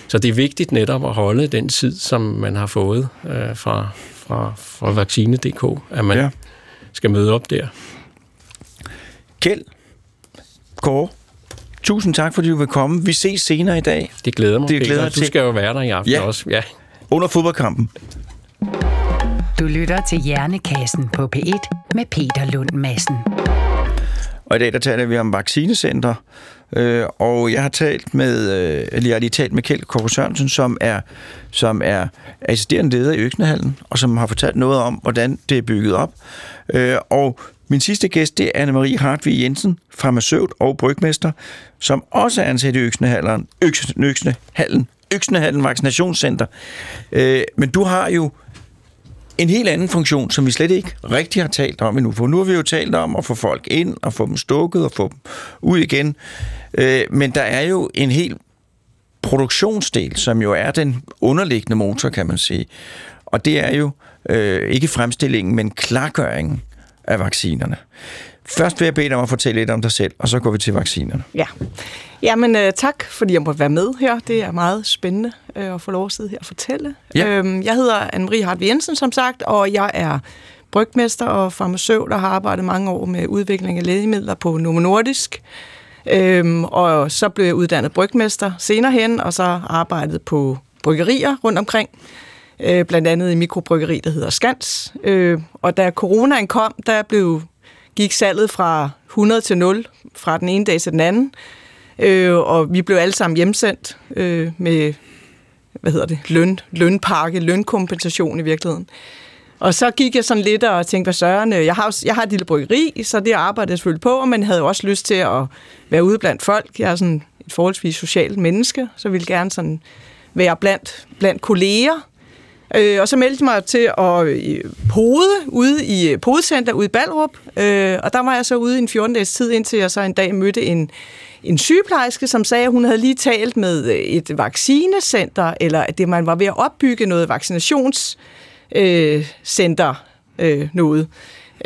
Speaker 6: Så det er vigtigt netop at holde den tid, som man har fået øh, fra, fra, fra vaccine.dk, at man
Speaker 4: Ja.
Speaker 6: skal møde op der.
Speaker 4: Kjeld, Kåre, tusind tak, fordi du vil komme. Vi ses senere i dag
Speaker 6: Det glæder mig,
Speaker 4: Det glæder
Speaker 6: Peter. Du skal jo være der i aften
Speaker 4: ja.
Speaker 6: også. Ja.
Speaker 4: Under fodboldkampen.
Speaker 1: Du lytter til Hjernekassen på P1 med Peter Lund Madsen.
Speaker 4: Og i dag der taler vi om vaccinecenter, øh, og jeg har talt med, øh, eller jeg har lige talt med Kjeld Kåre Sørensen, som er, som er assisterende leder i Øknehallen, og som har fortalt noget om, hvordan det er bygget op. Øh, og min sidste gæst, det er Anne-Marie Hartvig Jensen, farmaceut og brygmester, som også er ansat i Øksnehallen, Øks, Øksnehallen, Øksnehallen Vaccinationscenter. Øh, men du har jo en helt anden funktion, som vi slet ikke rigtig har talt om endnu. For nu har vi jo talt om at få folk ind, og få dem stukket, og få dem ud igen. Øh, men der er jo en helt produktionsdel, som jo er den underliggende motor, kan man sige. Og det er jo øh, ikke fremstillingen, men klargøringen af vaccinerne. Først vil jeg bede dig om at fortælle lidt om dig selv, og så går vi til vaccinerne.
Speaker 7: Ja. Jamen, øh, tak, fordi jeg måtte være med her. Det er meget spændende øh, at få lov at sidde her og fortælle.
Speaker 4: Ja.
Speaker 7: Øhm, jeg hedder Anne-Marie Hartvig Jensen, som sagt, og jeg er brygmester og farmaceut og har arbejdet mange år med udvikling af lægemidler på Novo Nordisk. Øhm, og så blev jeg uddannet brygmester senere hen, og så arbejdet på bryggerier rundt omkring. øh, blandt andet i mikrobryggeri, der hedder Skans. Øh, og da coronaen kom, der blev, gik salget fra 100 til 0 fra den ene dag til den anden, øh, og vi blev alle sammen hjemsendt øh, med hvad hedder det, løn, lønpakke, lønkompensation i virkeligheden. Og så gik jeg sådan lidt og tænkte, hvad søren, øh, jeg har, jeg har et lille bryggeri, så det arbejdede jeg selvfølgelig på, men havde jo også lyst til at være ude blandt folk. Jeg er sådan et forholdsvis socialt menneske, så ville gerne sådan være blandt, blandt kolleger. Øh, og så meldte jeg mig til at øh, pode ude i øh, podecenter ude i Ballerup, øh, og der var jeg så ude i en 14 dages tid, indtil jeg så en dag mødte en, en sygeplejerske, som sagde, at hun havde lige talt med øh, et vaccinecenter, eller at det man var ved at opbygge noget vaccinationscenter øh, øh, noget.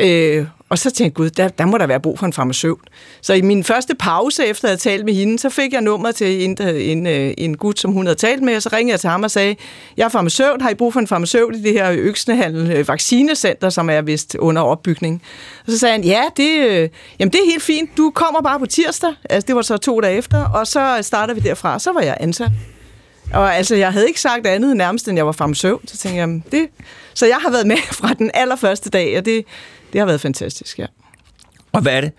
Speaker 7: Øh, og så tænkte jeg, gud, der, der må der være brug for en farmaceut. Så i min første pause, efter at have talt med hende, så fik jeg nummer til en, en, øh, en gut, som hun havde talt med, og så ringede jeg til ham og sagde, jeg er farmaceut, har I brug for en farmaceut i det her Øksnehandel øh, Vaccinecenter, som er vist under opbygning? Og så sagde han, ja, det, øh, jamen det er helt fint, du kommer bare på tirsdag, altså det var så to dage efter, og så starter vi derfra, så var jeg ansat. Og altså, jeg havde ikke sagt andet nærmest, end jeg var farmaceut. Så tænkte jeg, det... Så jeg har været med [laughs] fra den allerførste dag, og det, det har været fantastisk, ja.
Speaker 4: Og hvad er det,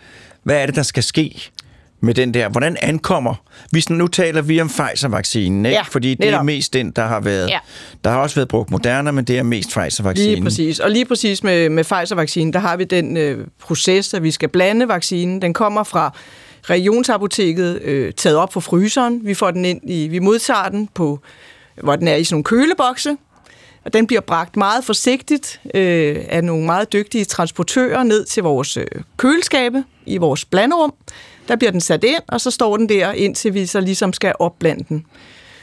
Speaker 4: hvad er det der skal ske med den der? Hvordan ankommer... Hvis nu taler vi om Pfizer-vaccinen, ikke?
Speaker 7: Ja,
Speaker 4: fordi det
Speaker 7: netop.
Speaker 4: er mest den, der har været...
Speaker 7: Ja.
Speaker 4: Der har også været brugt Moderna, men det er mest Pfizer-vaccinen.
Speaker 7: Lige præcis. Og lige præcis med, med Pfizer-vaccinen, der har vi den øh, proces, at vi skal blande vaccinen. Den kommer fra regionsapoteket, øh, taget op fra fryseren. Vi får den ind i, vi modtager den på, hvor den er i sådan nogle kølebokse. Og den bliver bragt meget forsigtigt øh, af nogle meget dygtige transportører ned til vores øh, køleskabe i vores blanderum. Der bliver den sat ind, og så står den der, indtil vi så ligesom skal opblande den.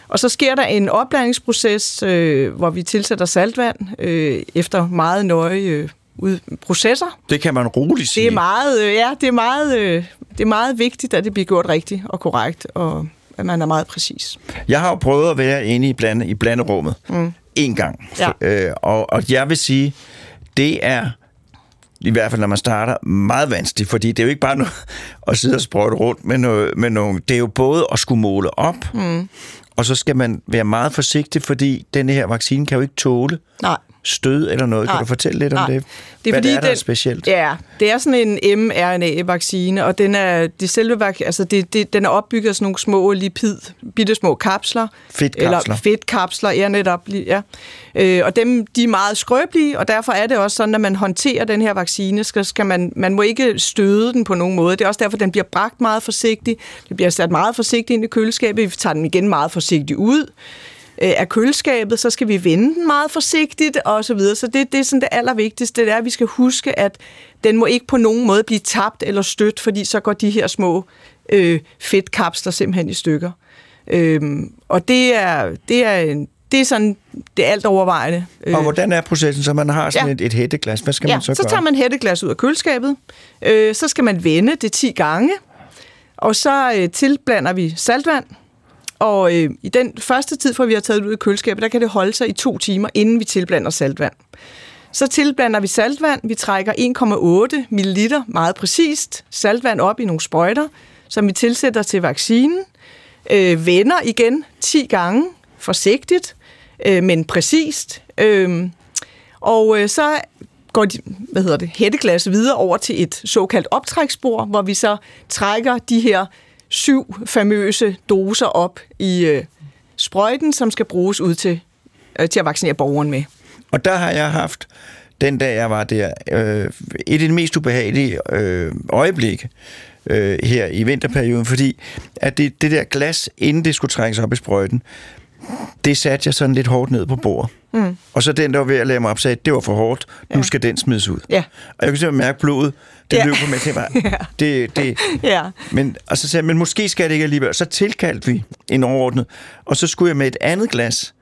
Speaker 7: Og så sker der en opblandingsproces, øh, hvor vi tilsætter saltvand øh, efter meget nøje øh, ud, processer.
Speaker 4: Det kan man roligt sige.
Speaker 7: Det er meget, øh, ja, det er meget, øh, det er meget vigtigt, at det bliver gjort rigtigt og korrekt, og at man er meget præcis.
Speaker 4: Jeg har jo prøvet at være inde i, blande, i blanderummet mm. en gang.
Speaker 7: Ja.
Speaker 4: Øh, og, og jeg vil sige, det er i hvert fald når man starter, meget vanskeligt, fordi det er jo ikke bare noget [laughs] at sidde og sprøjte rundt med, noget, med nogle... Det er jo både at skulle måle op, mm. og så skal man være meget forsigtig, fordi den her vaccine kan jo ikke tåle
Speaker 7: Nej.
Speaker 4: Stød eller noget. Kan
Speaker 7: Nej.
Speaker 4: du fortælle lidt om
Speaker 7: Nej.
Speaker 4: det?
Speaker 7: Det er
Speaker 4: Hvad
Speaker 7: fordi,
Speaker 4: er der
Speaker 7: den,
Speaker 4: specielt?
Speaker 7: Ja, det er sådan en mRNA-vaccine, og den er, det selve, altså det, det, den er opbygget af sådan nogle små lipid, bitte små kapsler.
Speaker 4: Fedtkapsler.
Speaker 7: Eller fedtkapsler, ja netop. Ja. Øh, og dem, de er meget skrøbelige, og derfor er det også sådan, at man håndterer den her vaccine, skal, skal man, man må ikke støde den på nogen måde. Det er også derfor, den bliver bragt meget forsigtigt. Det bliver sat meget forsigtigt ind i køleskabet. Vi tager den igen meget forsigtigt ud øh, af køleskabet, så skal vi vende den meget forsigtigt og så videre. Så det, det er sådan det allervigtigste, det er, at vi skal huske, at den må ikke på nogen måde blive tabt eller stødt, fordi så går de her små øh, fedtkapsler simpelthen i stykker. Øhm, og det er, det er, en, det er sådan det alt overvejende.
Speaker 4: Og hvordan er processen, så man har sådan
Speaker 7: Ja.
Speaker 4: et, et hætteglas? Hvad skal
Speaker 7: ja,
Speaker 4: man så,
Speaker 7: så
Speaker 4: gøre?
Speaker 7: tager man hætteglas ud af køleskabet, øh, så skal man vende det 10 gange, og så øh, tilblander vi saltvand, og øh, i den første tid, fra vi har taget det ud af køleskabet, der kan det holde sig i to timer, inden vi tilblander saltvand. Så tilblander vi saltvand. Vi trækker 1,8 ml meget præcist saltvand op i nogle sprøjter, som vi tilsætter til vaccinen. Øh, vender igen 10 gange, forsigtigt, øh, men præcist. Øh, og øh, så går de, hvad hedder det, hætteglas videre over til et såkaldt optræksbord, hvor vi så trækker de her syv famøse doser op i øh, sprøjten, som skal bruges ud til, øh, til at vaccinere borgeren med.
Speaker 4: Og der har jeg haft, den dag jeg var der, øh, et af de mest ubehagelige øh, øjeblikke øh, her i vinterperioden, fordi at det, det der glas, inden det skulle trækkes op i sprøjten, det satte jeg sådan lidt hårdt ned på bordet. Mm. Og så den, der var ved at lade mig op, sagde, det var for hårdt, nu skal den smides ud.
Speaker 7: Ja.
Speaker 4: Og jeg kunne simpelthen mærke blodet, det
Speaker 7: Ja.
Speaker 4: løb på mig. Tænkte bare, [laughs] det, det,
Speaker 7: Ja.
Speaker 4: men, og så sagde jeg, men måske skal det ikke alligevel. Så tilkaldte vi en overordnet, og så skulle jeg med et andet glas,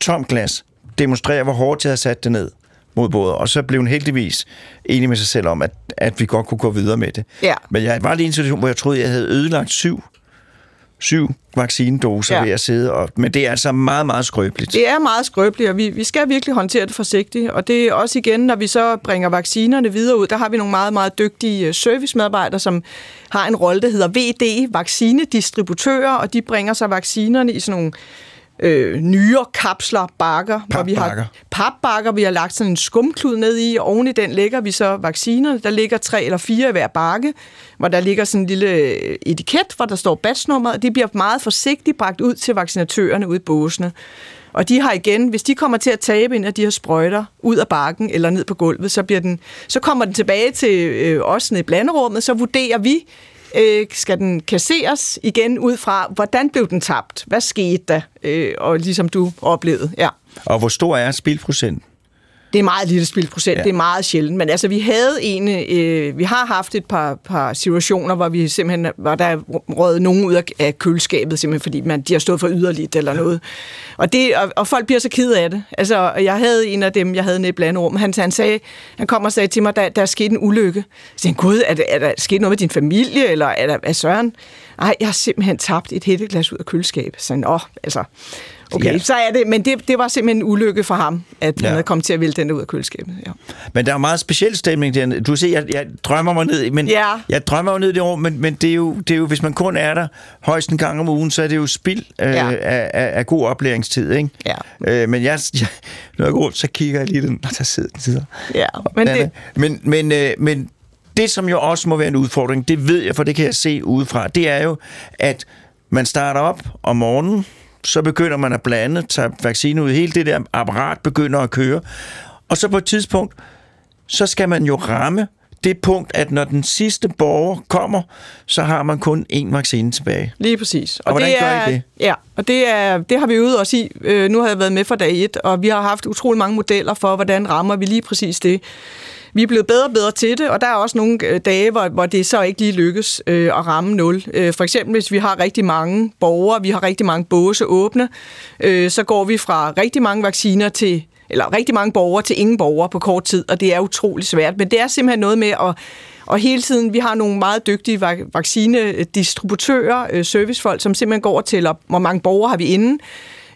Speaker 4: tom glas, demonstrere, hvor hårdt jeg havde sat det ned mod bordet. Og så blev hun heldigvis enig med sig selv om, at, at vi godt kunne gå videre med det.
Speaker 7: Ja.
Speaker 4: Men jeg var lige i en situation, hvor jeg troede, jeg havde ødelagt syv, syv vaccinedoser
Speaker 7: Ja.
Speaker 4: ved at sidde. Og, men det er altså meget, meget skrøbeligt.
Speaker 7: Det er meget skrøbeligt, og vi, vi skal virkelig håndtere det forsigtigt. Og det er også igen, når vi så bringer vaccinerne videre ud, der har vi nogle meget, meget dygtige øh, servicemedarbejdere, som har en rolle, der hedder VD, vaccinedistributører, og de bringer så vaccinerne i sådan nogle øh, nyere kapsler, bakker, hvor vi
Speaker 4: Papbakker.
Speaker 7: har papbakker, vi har lagt sådan en skumklud ned i, og oven i den lægger vi så vacciner. Der ligger tre eller fire i hver bakke, hvor der ligger sådan en lille øh, etiket, hvor der står batchnummer, og det bliver meget forsigtigt bragt ud til vaccinatørerne ude i båsene. Og de har igen, hvis de kommer til at tabe en af de her sprøjter ud af bakken eller ned på gulvet, så, bliver den, så kommer den tilbage til øh, os nede i blanderummet, så vurderer vi, øh, skal den kasseres igen ud fra, hvordan blev den tabt? Hvad skete der? Øh, og ligesom du oplevede, ja.
Speaker 4: Og hvor stor er spilprocenten?
Speaker 7: Det er meget lille spildprocent,
Speaker 4: Ja.
Speaker 7: det er meget sjældent. Men altså, vi havde en, øh, vi har haft et par, par situationer, hvor vi simpelthen, hvor der er røget nogen ud af, af køleskabet, simpelthen fordi man, de har stået for yderligt eller noget. Og, det, og, og folk bliver så ked af det. Altså, og jeg havde en af dem, jeg havde nede i blanderum, han, han sagde, han kom og sagde til mig, der, der er sket en ulykke. Så jeg gud, er, der, er der sket noget med din familie, eller er der er Søren? Nej, jeg har simpelthen tabt et hætteglas ud af køleskabet. Så åh, altså, okay,
Speaker 4: Ja.
Speaker 7: så er det, men det, det var simpelthen en ulykke for ham, at
Speaker 4: Ja.
Speaker 7: han havde kommet til at vælte den der ud af køleskabet. Ja.
Speaker 4: Men der er meget speciel stemning dernede. Du ser, jeg, jeg drømmer mig ned, men
Speaker 7: Ja.
Speaker 4: jeg drømmer mig ned i det rum, men, men det, er jo, det er jo, hvis man kun er der højst en gang om ugen, så er det jo spild øh,
Speaker 7: Ja.
Speaker 4: af, af, af god oplæringstid, ikke?
Speaker 7: Ja.
Speaker 4: Øh, men jeg, jeg, når jeg går rundt, så kigger jeg lige den, og der sidder den sidder.
Speaker 7: Ja, men
Speaker 4: Den
Speaker 7: det,
Speaker 4: men, men, øh, men det, som jo også må være en udfordring, det ved jeg, for det kan jeg se udefra, det er jo, at man starter op om morgenen, så begynder man at blande, tage vaccine ud, hele det der apparat begynder at køre, og så på et tidspunkt, så skal man jo ramme det punkt, at når den sidste borger kommer, så har man kun én vaccine tilbage.
Speaker 7: lige præcis.
Speaker 4: Og hvordan
Speaker 7: det
Speaker 4: gør I
Speaker 7: er,
Speaker 4: det?
Speaker 7: Ja, og det, er, det har vi øvet os i. Øh, nu har jeg været med fra dag et, og vi har haft utrolig mange modeller for, hvordan rammer vi lige præcis det. Vi er blevet bedre og bedre til det, og der er også nogle øh, dage, hvor, hvor det så ikke lige lykkes øh, at ramme 0. Øh, for eksempel, hvis vi har rigtig mange borgere, vi har rigtig mange båse åbne, øh, så går vi fra rigtig mange vacciner til eller rigtig mange borgere til ingen borgere på kort tid, og det er utrolig svært. Men det er simpelthen noget med at og hele tiden, vi har nogle meget dygtige vaccinedistributører, øh, servicefolk, som simpelthen går og tæller, hvor mange borgere har vi inde,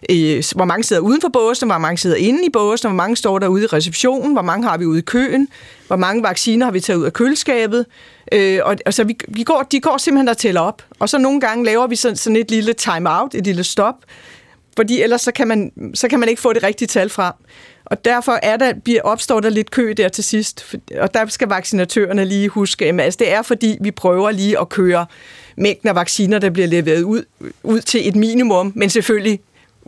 Speaker 7: øh, hvor mange sidder uden for båsen, hvor mange sidder inde i båsen, hvor mange står derude i receptionen, hvor mange har vi ude i køen, hvor mange vacciner har vi taget ud af køleskabet. Øh, og altså, vi, vi går, de går simpelthen og tæller op. Og så nogle gange laver vi sådan, sådan et lille time-out, et lille stop, fordi ellers så kan, man, så kan man ikke få det rigtige tal frem. Og derfor er der, bliver, opstår der lidt kø der til sidst, og der skal vaccinatørerne lige huske, at altså, det er fordi, vi prøver lige at køre mængden af vacciner, der bliver leveret ud, ud til et minimum, men selvfølgelig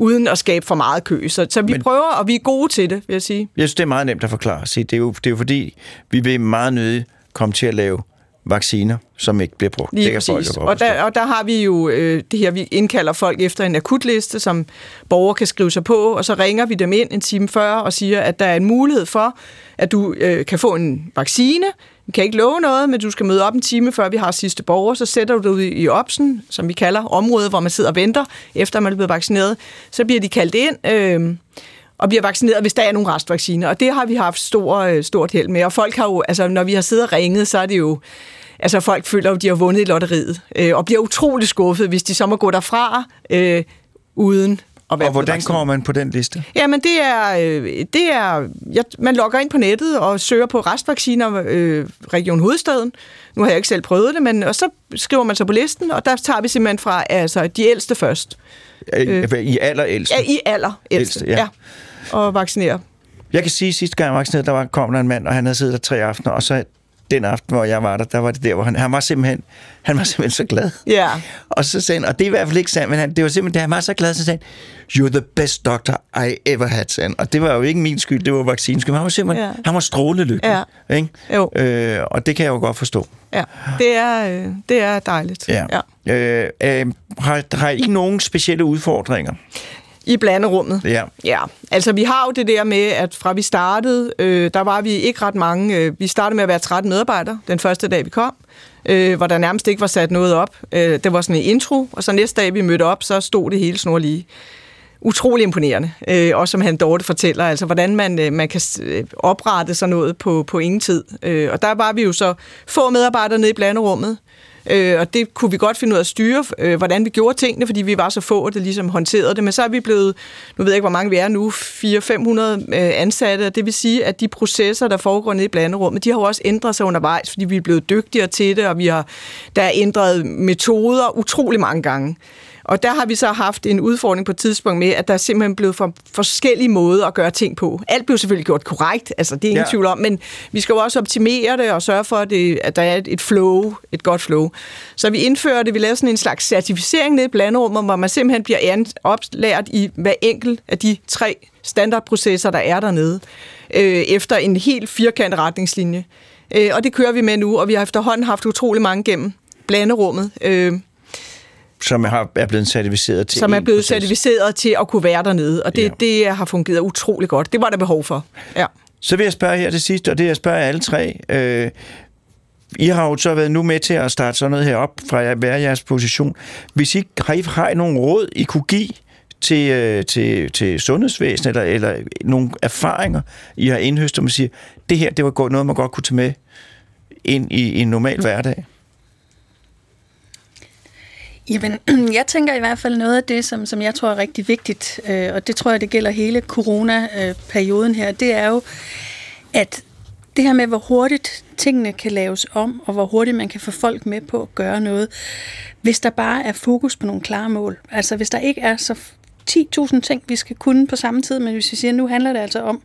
Speaker 7: uden at skabe for meget kø. Så, så vi
Speaker 4: Men-
Speaker 7: prøver, og vi er gode til det, vil jeg sige.
Speaker 4: Jeg synes, det er meget nemt at forklare. Se, det, er jo, det er jo fordi, vi vil meget nødig komme til at lave vacciner, som ikke bliver brugt.
Speaker 7: Lige
Speaker 4: det kan folk
Speaker 7: Og der, og der har vi jo øh, det her, vi indkalder folk efter en akutliste, som borgere kan skrive sig på, og så ringer vi dem ind en time før og siger, at der er en mulighed for, at du øh, kan få en vaccine. Vi kan ikke love noget, men du skal møde op en time før vi har sidste borger, så sætter du dig ud i, i opsen, som vi kalder området, hvor man sidder og venter, efter man er blevet vaccineret. Så bliver de kaldt ind, øh, og bliver vaccineret, hvis der er nogle restvacciner. Og det har vi haft stor, øh, stort held med. Og folk har jo, altså når vi har siddet og ringet, så er det jo, altså folk føler jo, at de har vundet i lotteriet, øh, og bliver utrolig skuffet, hvis de så må gå derfra, øh, uden at være
Speaker 4: Og hvordan
Speaker 7: blevet
Speaker 4: kommer man på den liste?
Speaker 7: Jamen, det er, øh, det er ja, man logger ind på nettet og søger på restvacciner øh, Region Hovedstaden. Nu har jeg ikke selv prøvet det, men og så skriver man sig på listen, og der tager vi simpelthen fra altså, de ældste først.
Speaker 4: Øh. I aller ældste.
Speaker 7: Ja, i aller ældste.
Speaker 4: Ældste, ja.
Speaker 7: ja. Og vaccinere.
Speaker 4: Jeg kan sige, at sidste gang jeg var vaccineret, der var, kom der en mand, og han havde siddet der tre aftener, og så den aften, hvor jeg var der, der var det der, hvor han, han var simpelthen, han var simpelthen så glad.
Speaker 7: Ja.
Speaker 4: Og så sagde han, og det er i hvert fald ikke sandt, men han, det var simpelthen, det han var så glad, så sagde han, you're the best doctor I ever had, sagde. Og det var jo ikke min skyld, det var vaccinens skyld. men Han var simpelthen,
Speaker 7: Ja.
Speaker 4: han var strålelykkelig.
Speaker 7: Ja.
Speaker 4: Ikke?
Speaker 7: Jo.
Speaker 4: Øh, og det kan jeg jo godt forstå.
Speaker 7: Ja, det er, øh, det er dejligt.
Speaker 4: Ja.
Speaker 7: ja.
Speaker 4: Øh, øh, har, har I nogen specielle udfordringer?
Speaker 7: I blanderummet.
Speaker 4: Ja.
Speaker 7: Ja, altså vi har jo det der med, at fra vi startede, øh, der var vi ikke ret mange. Øh, vi startede med at være 13 medarbejdere den første dag, vi kom, øh, hvor der nærmest ikke var sat noget op. Øh, det var sådan en intro, og så næste dag, vi mødte op, så stod det hele snorlige. Utrolig imponerende. Øh, også som han Dorte fortæller, altså hvordan man, øh, man kan øh, oprette sådan noget på, på ingen tid. Øh, og der var vi jo så få medarbejdere nede i blanderummet, Øh, og det kunne vi godt finde ud af at styre, øh, hvordan vi gjorde tingene, fordi vi var så få, at det ligesom håndterede det. Men så er vi blevet, nu ved jeg ikke, hvor mange vi er nu, 400-500 øh, ansatte, og det vil sige, at de processer, der foregår nede i blanderummet, de har jo også ændret sig undervejs, fordi vi er blevet dygtigere til det, og vi har, der er ændret metoder utrolig mange gange. Og der har vi så haft en udfordring på et tidspunkt med, at der er simpelthen blevet for forskellige måder at gøre ting på. Alt blev selvfølgelig gjort korrekt, altså det er ingen ja. tvivl om, men vi skal jo også optimere det og sørge for, at, det, at der er et flow, et godt flow. Så vi indførte, vi lavede sådan en slags certificering nede i blanderummet, hvor man simpelthen bliver oplært i hver enkelt af de tre standardprocesser, der er dernede, øh, efter en helt firkantet retningslinje. Øh, og det kører vi med nu, og vi har efterhånden haft utrolig mange gennem blanderummet. Øh,
Speaker 4: som har, er blevet certificeret til
Speaker 7: Som er blevet proces. certificeret til at kunne være dernede, og det, ja. det har fungeret utrolig godt. Det var der behov for, ja.
Speaker 4: Så vil jeg spørge her til sidst, og det jeg spørger alle tre. Øh, I har jo så været nu med til at starte sådan noget her op fra hver jeres position. Hvis I har, har I nogle råd, I kunne give til, øh, til, til sundhedsvæsenet, eller, eller nogle erfaringer, I har indhøstet, man siger, det her, det var noget, man godt kunne tage med ind i, i en normal hverdag?
Speaker 5: Jamen, [clears throat] jeg tænker i hvert fald noget af det, som, som jeg tror er rigtig vigtigt, øh, og det tror jeg, det gælder hele corona-perioden her, det er jo, at det her med, hvor hurtigt tingene kan laves om, og hvor hurtigt man kan få folk med på at gøre noget, hvis der bare er fokus på nogle klare mål. Altså hvis der ikke er så 10.000 ting, vi skal kunne på samme tid, men hvis vi siger, at nu handler det altså om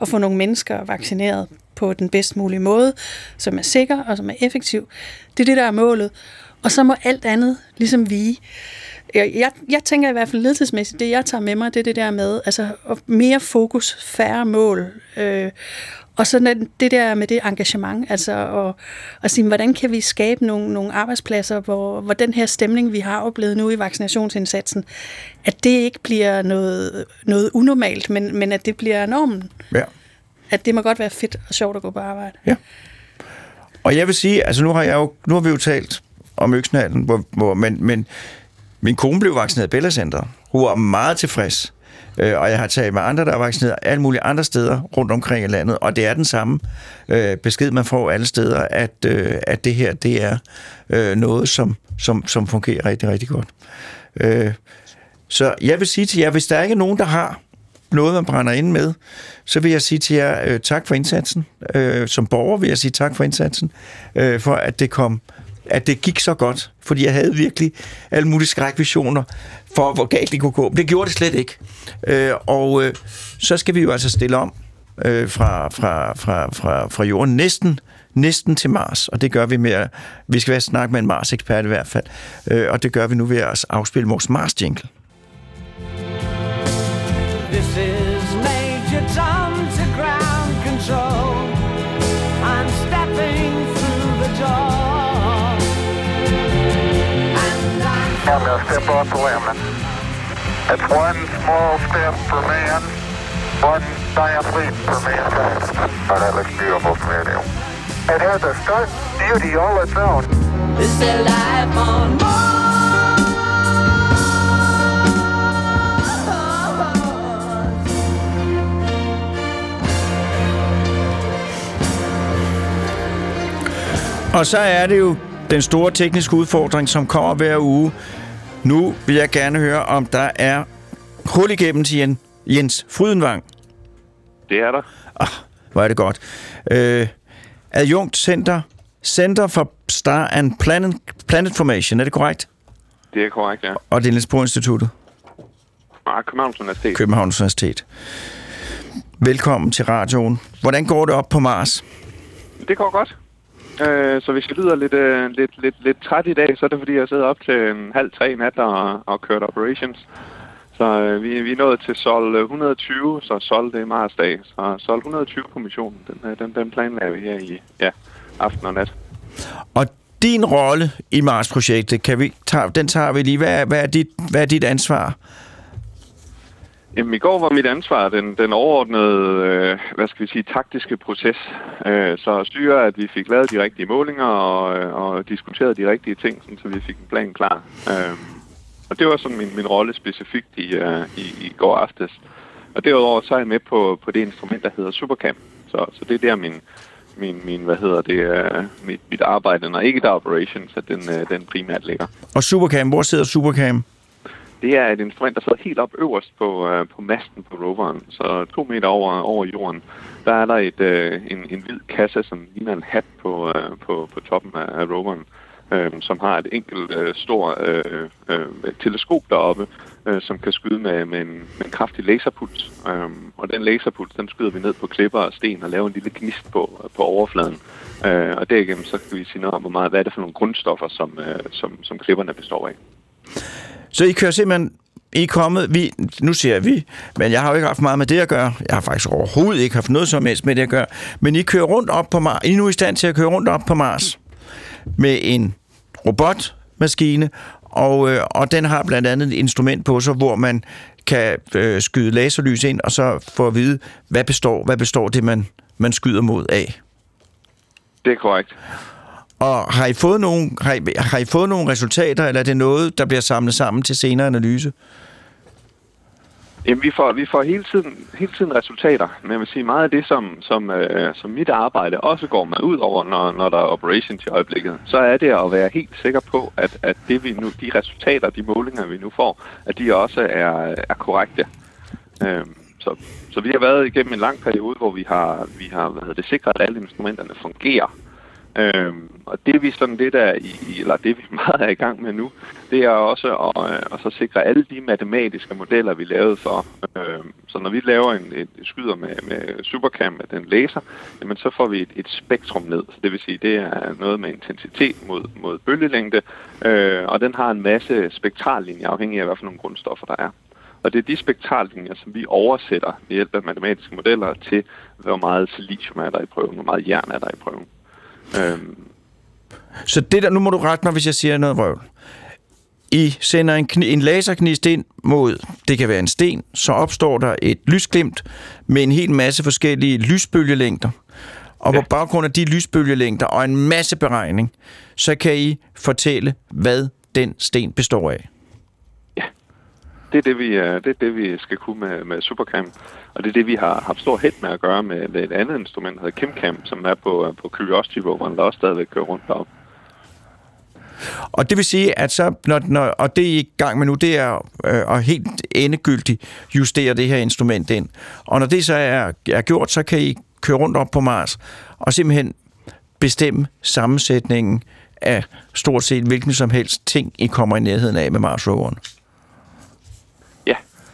Speaker 5: at få nogle mennesker vaccineret på den bedst mulige måde, som er sikker og som er effektiv. Det er det, der er målet. Og så må alt andet ligesom vige. Jeg, jeg, tænker i hvert fald ledelsesmæssigt, det jeg tager med mig, det er det der med altså, mere fokus, færre mål. Øh, og så det der med det engagement, altså at, at sige, hvordan kan vi skabe nogle, nogle arbejdspladser, hvor, hvor den her stemning, vi har oplevet nu i vaccinationsindsatsen, at det ikke bliver noget, noget unormalt, men, men at det bliver normen.
Speaker 4: Ja.
Speaker 5: At det må godt være fedt og sjovt at gå på arbejde.
Speaker 4: Ja. Og jeg vil sige, altså nu har, jeg jo, nu har vi jo talt om øksenhallen, hvor, hvor, men, men min kone blev vaccineret i Bella Center. Hun var meget tilfreds. Øh, og jeg har talt med andre, der er vaccineret alle mulige andre steder rundt omkring i landet, og det er den samme øh, besked, man får alle steder, at, øh, at det her, det er øh, noget, som, som, som fungerer rigtig, rigtig godt. Øh, så jeg vil sige til jer, hvis der ikke er nogen, der har noget, man brænder ind med, så vil jeg sige til jer øh, tak for indsatsen. Øh, som borger vil jeg sige tak for indsatsen, øh, for at det kom at det gik så godt, fordi jeg havde virkelig alle mulige skrækvisioner for, hvor galt det kunne gå. Men det gjorde det slet ikke. Øh, og øh, så skal vi jo altså stille om øh, fra, fra, fra, fra, fra jorden næsten næsten til Mars, og det gør vi med, vi skal være snakke med en Mars-ekspert i hvert fald, øh, og det gør vi nu ved at afspille vores Mars-jingle. This is I'm... Going to step off the limb. It's one small step for man, one giant leap for mankind. Oh, that looks beautiful from here, Neil. It has a stark beauty all its own. Is there life on Mars? Og så er det jo den store tekniske udfordring, som kommer hver uge, nu vil jeg gerne høre, om der er hul igennem til Jens Frydenvang.
Speaker 8: Det er der.
Speaker 4: Ah, hvor er det godt. Øh, Adjunkt Center, Center for Star and Planet, Planet Formation, er det korrekt?
Speaker 8: Det er korrekt, ja.
Speaker 4: Og det er Niels Bohr Instituttet?
Speaker 8: Nej, Københavns Universitet.
Speaker 4: Københavns Universitet. Velkommen til radioen. Hvordan går det op på Mars?
Speaker 8: Det går godt. Øh, så hvis jeg lyder lidt, øh, lidt, lidt, lidt træt i dag, så er det fordi, jeg sidder op til en halv tre nat og, og kørt operations. Så øh, vi, vi er nået til sol 120, øh, så sol det er Mars dag. Så sol 120 på missionen, den, øh, den, den planlægger vi her i ja, aften og nat.
Speaker 4: Og din rolle i Mars-projektet, kan vi, tager, den tager vi lige. Hvad hvad, er dit, hvad er dit ansvar?
Speaker 8: Jamen, i går var mit ansvar den, den overordnede, øh, hvad skal vi sige, taktiske proces. Øh, så styre, at vi fik lavet de rigtige målinger og, øh, og diskuteret de rigtige ting, sådan, så vi fik en plan klar. Øh, og det var sådan min, min rolle specifikt i, øh, i, i går aftes. Og derudover så er jeg med på, på det instrument, der hedder Supercam. Så, så det er der min, min, min hvad hedder det, øh, mit, mit arbejde, når ikke der er operations, at den, øh, den primært ligger.
Speaker 4: Og Supercam, hvor sidder Supercam?
Speaker 8: Det er et instrument, der sidder helt op øverst på, øh, på masten på roveren, så to meter over, over jorden. Der er der et, øh, en, en hvid kasse, som ligner en hat på, øh, på, på toppen af, af roveren. øh, som har et enkelt øh, stor øh, øh, teleskop deroppe, øh, som kan skyde med, med, en, med en kraftig laserpuls. Øh, og den laserpuls, den skyder vi ned på klipper og sten og laver en lille gnist på, på overfladen. Øh, og derigennem så kan vi sige noget om, hvor meget, hvad er det for nogle grundstoffer, som, øh, som, som klipperne består af.
Speaker 4: Så I kører simpelthen I er kommet, vi, nu siger jeg vi, men jeg har jo ikke haft meget med det at gøre. Jeg har faktisk overhovedet ikke haft noget som helst med det at gøre. Men I kører rundt op på Mars. I er nu i stand til at køre rundt op på Mars med en robotmaskine, og, øh, og den har blandt andet et instrument på sig, hvor man kan øh, skyde laserlys ind, og så få at vide, hvad består, hvad består det, man, man skyder mod af.
Speaker 8: Det er korrekt.
Speaker 4: Og har I, fået nogle, har, I, har I fået nogle resultater, eller er det noget, der bliver samlet sammen til senere analyse?
Speaker 8: Jamen, vi får, vi får hele, tiden, hele tiden resultater, men jeg vil sige, meget af det, som, som, øh, som mit arbejde også går med ud over, når, når der er operation til øjeblikket, så er det at være helt sikker på, at, at det, vi nu, de resultater, de målinger, vi nu får, at de også er, er korrekte. Øh, så, så vi har været igennem en lang periode, hvor vi har, vi har hvad hedder det, sikret, at alle instrumenterne fungerer. Øhm, og det vi sådan lidt er i, eller det vi [laughs] meget er i gang med nu, det er også at, øh, at så sikre alle de matematiske modeller, vi lavede for. Øhm, så når vi laver en, et skyder med, med Supercam, med den laser, jamen så får vi et, et spektrum ned. Så det vil sige, det er noget med intensitet mod, mod bølgelængde, øh, og den har en masse spektrallinjer, afhængig af, hvad for nogle grundstoffer der er. Og det er de spektrallinjer, som vi oversætter ved hjælp af matematiske modeller til, hvor meget silicium er der i prøven, hvor meget jern er der i prøven. Øhm.
Speaker 4: Så det der, nu må du rette mig, hvis jeg siger noget vrøvl. I sender en, kni, en laserknist ind mod, det kan være en sten, så opstår der et lysglimt med en hel masse forskellige lysbølgelængder. Og ja. på baggrund af de lysbølgelængder og en masse beregning, så kan I fortælle, hvad den sten består af.
Speaker 8: Ja, det er det, vi, det, er det, vi skal kunne med, med Supercam. Og det er det, vi har haft stor held med at gøre med, med et andet instrument, der hedder KimCam, som er på, øh, på Curiosity-roveren, der også stadigvæk kører rundt deroppe.
Speaker 4: Og det vil sige, at så, når, når, og det er i gang med nu, det er øh, at helt endegyldigt justere det her instrument ind. Og når det så er, er gjort, så kan I køre rundt op på Mars og simpelthen bestemme sammensætningen af stort set hvilken som helst ting, I kommer i nærheden af med Mars-roveren.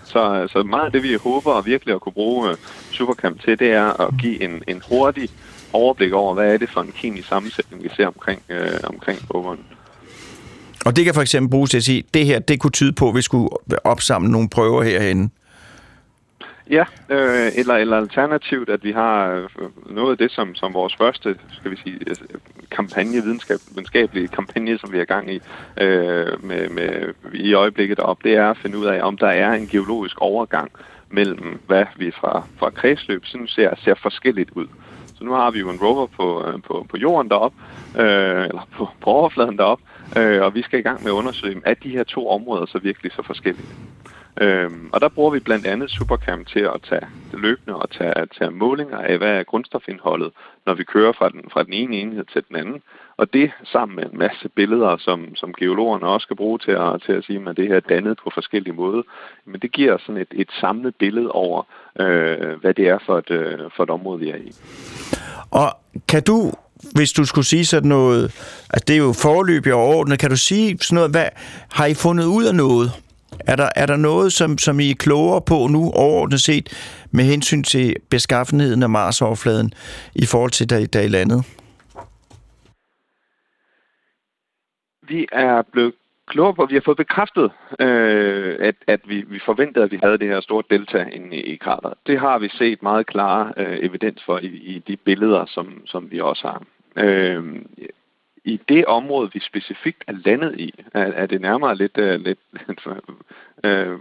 Speaker 8: Så, så meget af det, vi håber virkelig at kunne bruge øh, Supercamp til, det er at give en, en hurtig overblik over, hvad er det for en kemisk sammensætning, vi ser omkring, øh, omkring roveren.
Speaker 4: Og det kan for eksempel bruges til at sige, det her, det kunne tyde på, at vi skulle opsamle nogle prøver herhen.
Speaker 8: Ja, øh, eller, eller alternativt, at vi har øh, noget af det, som, som vores første skal vi sige, øh, kampagne, videnskab, videnskabelige kampagne, som vi er i gang i øh, med, med, i øjeblikket op, det er at finde ud af, om der er en geologisk overgang mellem, hvad vi fra, fra kredsløb synes ser, ser forskelligt ud. Så nu har vi jo en rover på, øh, på, på jorden derop, øh, eller på, på overfladen derop, øh, og vi skal i gang med at undersøge, er de her to områder så virkelig så forskellige? Øhm, og der bruger vi blandt andet Supercam til at tage løbende og tage, tage målinger af, hvad er grundstofindholdet, når vi kører fra den, fra den ene enhed til den anden. Og det sammen med en masse billeder, som, som geologerne også skal bruge til at, til at sige, at det her er dannet på forskellige måder. Men det giver sådan et, et samlet billede over, øh, hvad det er for et, øh, for et område, vi er i.
Speaker 4: Og kan du hvis du skulle sige sådan noget, at det er jo forløb i overordnet, kan du sige sådan noget, hvad, har I fundet ud af noget? Er der, er der noget, som, som I er klogere på nu overordnet set med hensyn til beskaffenheden af Mars-overfladen i forhold til da, da i landede?
Speaker 8: Vi er blevet klogere på, vi har fået bekræftet, øh, at, at vi, vi forventede, at vi havde det her store delta inde i, i krateret. Det har vi set meget klare øh, evidens for i, i de billeder, som, som vi også har. Øh, i det område, vi specifikt er landet i, er, er det nærmere lidt, uh, lidt, uh, [laughs]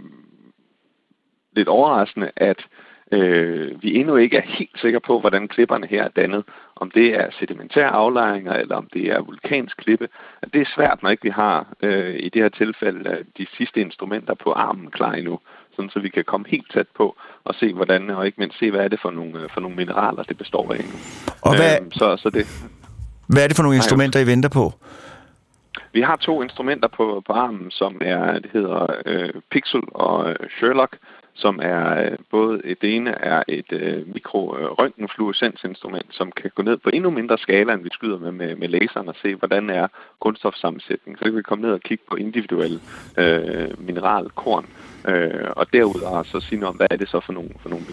Speaker 8: lidt overraskende, at uh, vi endnu ikke er helt sikre på, hvordan klipperne her er dannet. Om det er sedimentære aflejringer, eller om det er vulkansk klippe. Det er svært, når ikke vi har uh, i det her tilfælde uh, de sidste instrumenter på armen klar endnu sådan så vi kan komme helt tæt på og se, hvordan, og ikke mindst se, hvad er det for nogle, for nogle mineraler, det består af.
Speaker 4: Og hvad,
Speaker 8: øhm, så, så det,
Speaker 4: hvad er det for nogle instrumenter, I venter på?
Speaker 8: Vi har to instrumenter på, på armen, som er, det hedder øh, Pixel og øh, Sherlock, som er øh, både et ene er et øh, mikrorøntgenfluorescensinstrument, som kan gå ned på endnu mindre skala, end vi skyder med, med, med laseren og se, hvordan er grundstofsammensætningen. Så kan vi komme ned og kigge på individuelle øh, mineralkorn, øh, og derudover så sige noget om, hvad er det så for nogle, for nogle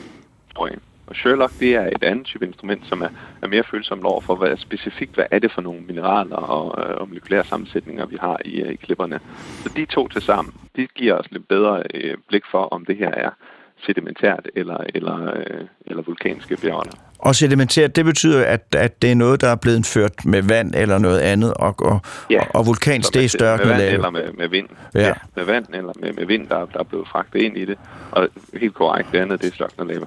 Speaker 8: og Sherlock, det er et andet type instrument, som er, er mere følsomt over for, hvad specifikt, hvad er det for nogle mineraler og, øh, og molekylære sammensætninger, vi har i, øh, i klipperne. Så de to til sammen, de giver os lidt bedre øh, blik for, om det her er sedimentært eller, eller, øh, eller vulkanske bjerge.
Speaker 4: Og sedimentært, det betyder, at, at det er noget, der er blevet ført med vand eller noget andet, og, og,
Speaker 8: ja,
Speaker 4: og vulkansk, det er større
Speaker 8: med vand eller med, med vind. Ja. ja. med vand eller med, med vind, der, der er blevet fragtet ind i det. Og helt korrekt, det andet, det er størkner lava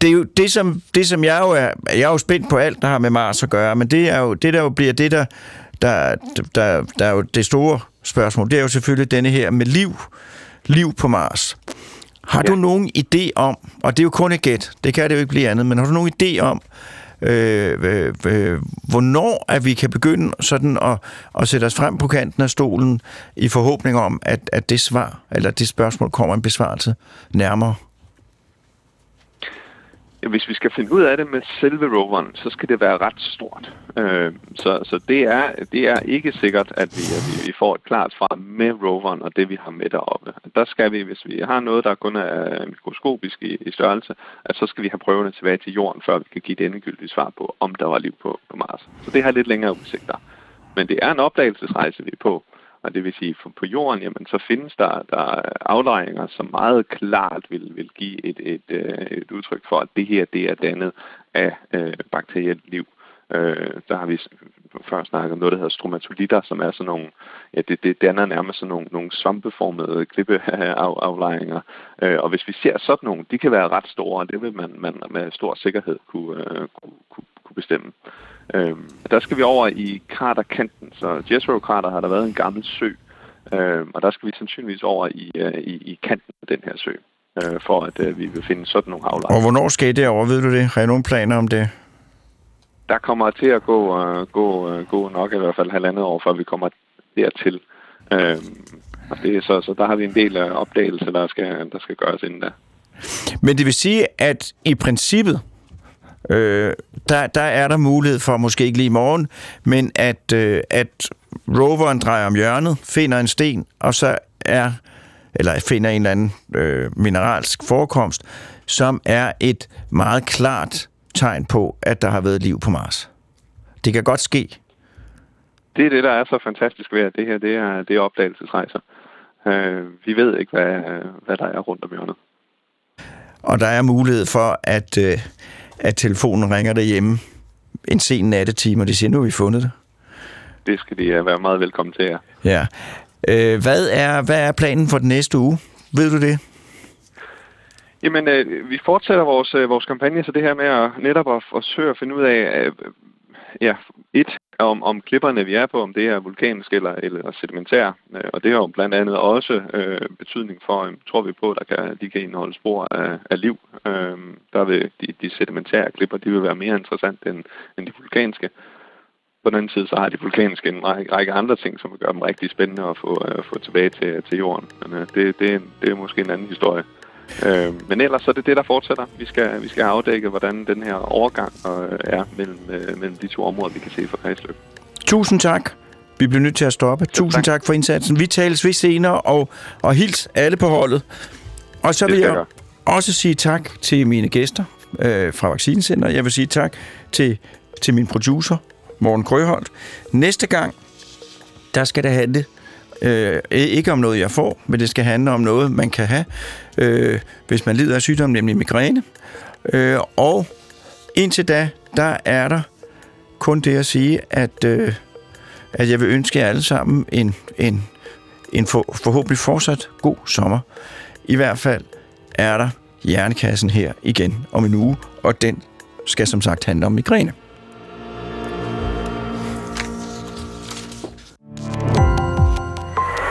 Speaker 4: det er jo det, som, det, som jeg jo er... Jeg er jo spændt på alt, der har med Mars at gøre, men det er jo det, der jo bliver det, der, der, der, der er jo det store spørgsmål. Det er jo selvfølgelig denne her med liv. Liv på Mars. Har ja. du nogen idé om, og det er jo kun et gæt, det kan det jo ikke blive andet, men har du nogen idé om, øh, øh, øh, hvornår at vi kan begynde sådan at, at sætte os frem på kanten af stolen i forhåbning om, at, at det svar, eller det spørgsmål kommer en besvarelse nærmere?
Speaker 8: Hvis vi skal finde ud af det med selve roveren, så skal det være ret stort. Øh, så så det, er, det er ikke sikkert, at vi, at vi får et klart svar med roveren og det, vi har med deroppe. Der skal vi, hvis vi har noget, der kun er mikroskopisk i, i størrelse, at så skal vi have prøverne tilbage til jorden, før vi kan give det endegyldige svar på, om der var liv på, på Mars. Så det har lidt længere udsigter. Men det er en opdagelsesrejse, vi er på. Og det vil sige, for på jorden, jamen, så findes der, der aflejringer, som meget klart vil, vil give et, et, øh, et udtryk for, at det her det er dannet af øh, bakterielt liv. Øh, der har vi før snakket om noget, der hedder stromatolitter, som er sådan nogle, ja, det, det danner nærmest sådan nogle, nogle svampeformede klippeaflejringer. Øh, og hvis vi ser sådan nogle, de kan være ret store, og det vil man, man med stor sikkerhed kunne, øh, kunne, kunne, kunne bestemme. Øh, der skal vi over i kraterkanten, så Jezero-krater har der været en gammel sø, øh, og der skal vi sandsynligvis over i, øh, i, i kanten af den her sø, øh, for at øh, vi vil finde sådan nogle aflejringer.
Speaker 4: Og hvornår skal I derover, ved du det? Har I nogle planer om det?
Speaker 8: Der kommer til at gå, uh, gå, uh, gå nok i hvert fald halvandet år, før vi kommer dertil. Øh, og det, så, så der har vi en del af opdagelse, der skal, der skal gøres inden da.
Speaker 4: Men det vil sige, at i princippet, øh, der, der er der mulighed for, måske ikke lige i morgen, men at, øh, at roveren drejer om hjørnet, finder en sten, og så er, eller finder en eller anden øh, mineralsk forekomst, som er et meget klart tegn på, at der har været liv på Mars. Det kan godt ske.
Speaker 8: Det er det, der er så fantastisk ved, at det her det er, det er opdagelsesrejser. Øh, vi ved ikke, hvad, hvad der er rundt om hjørnet.
Speaker 4: Og der er mulighed for, at, øh, at telefonen ringer derhjemme en sen nattetime, og de siger, nu har vi fundet det.
Speaker 8: Det skal de være meget velkommen til, ja.
Speaker 4: ja. Øh, hvad, er, hvad er planen for den næste uge? Ved du det?
Speaker 8: Jamen, øh, vi fortsætter vores, øh, vores kampagne, så det her med at netop at forsøge at finde ud af, øh, ja, et, om, om klipperne, vi er på, om det er vulkansk eller, eller sedimentær. Øh, og det har jo blandt andet også øh, betydning for, øh, tror vi på, at der kan, de kan indeholde spor af, af liv. Øh, der vil de, de sedimentære klipper, de vil være mere interessante end, end de vulkanske. På den anden side, så har de vulkanske en række, række andre ting, som gør dem rigtig spændende at få, uh, få tilbage til, til jorden. Men uh, det, det, det er måske en anden historie. Øh, men ellers så er det det, der fortsætter. Vi skal, vi skal afdække, hvordan den her overgang øh, er mellem, øh, mellem de to områder, vi kan se fra kredsløb.
Speaker 4: Tusind tak. Vi bliver nødt til at stoppe. Ja, Tusind tak. tak for indsatsen. Vi tales ved senere, og, og hils alle på holdet. Og så vil jeg, jeg også sige tak til mine gæster øh, fra Vaccinecenter. Jeg vil sige tak til, til min producer, Morten Krøholt. Næste gang, der skal det handle Øh, ikke om noget, jeg får, men det skal handle om noget, man kan have, øh, hvis man lider af sygdom, nemlig migræne. Øh, og indtil da, der er der kun det at sige, at, øh, at jeg vil ønske jer alle sammen en, en, en for, forhåbentlig fortsat god sommer. I hvert fald er der hjernekassen her igen om en uge, og den skal som sagt handle om migræne.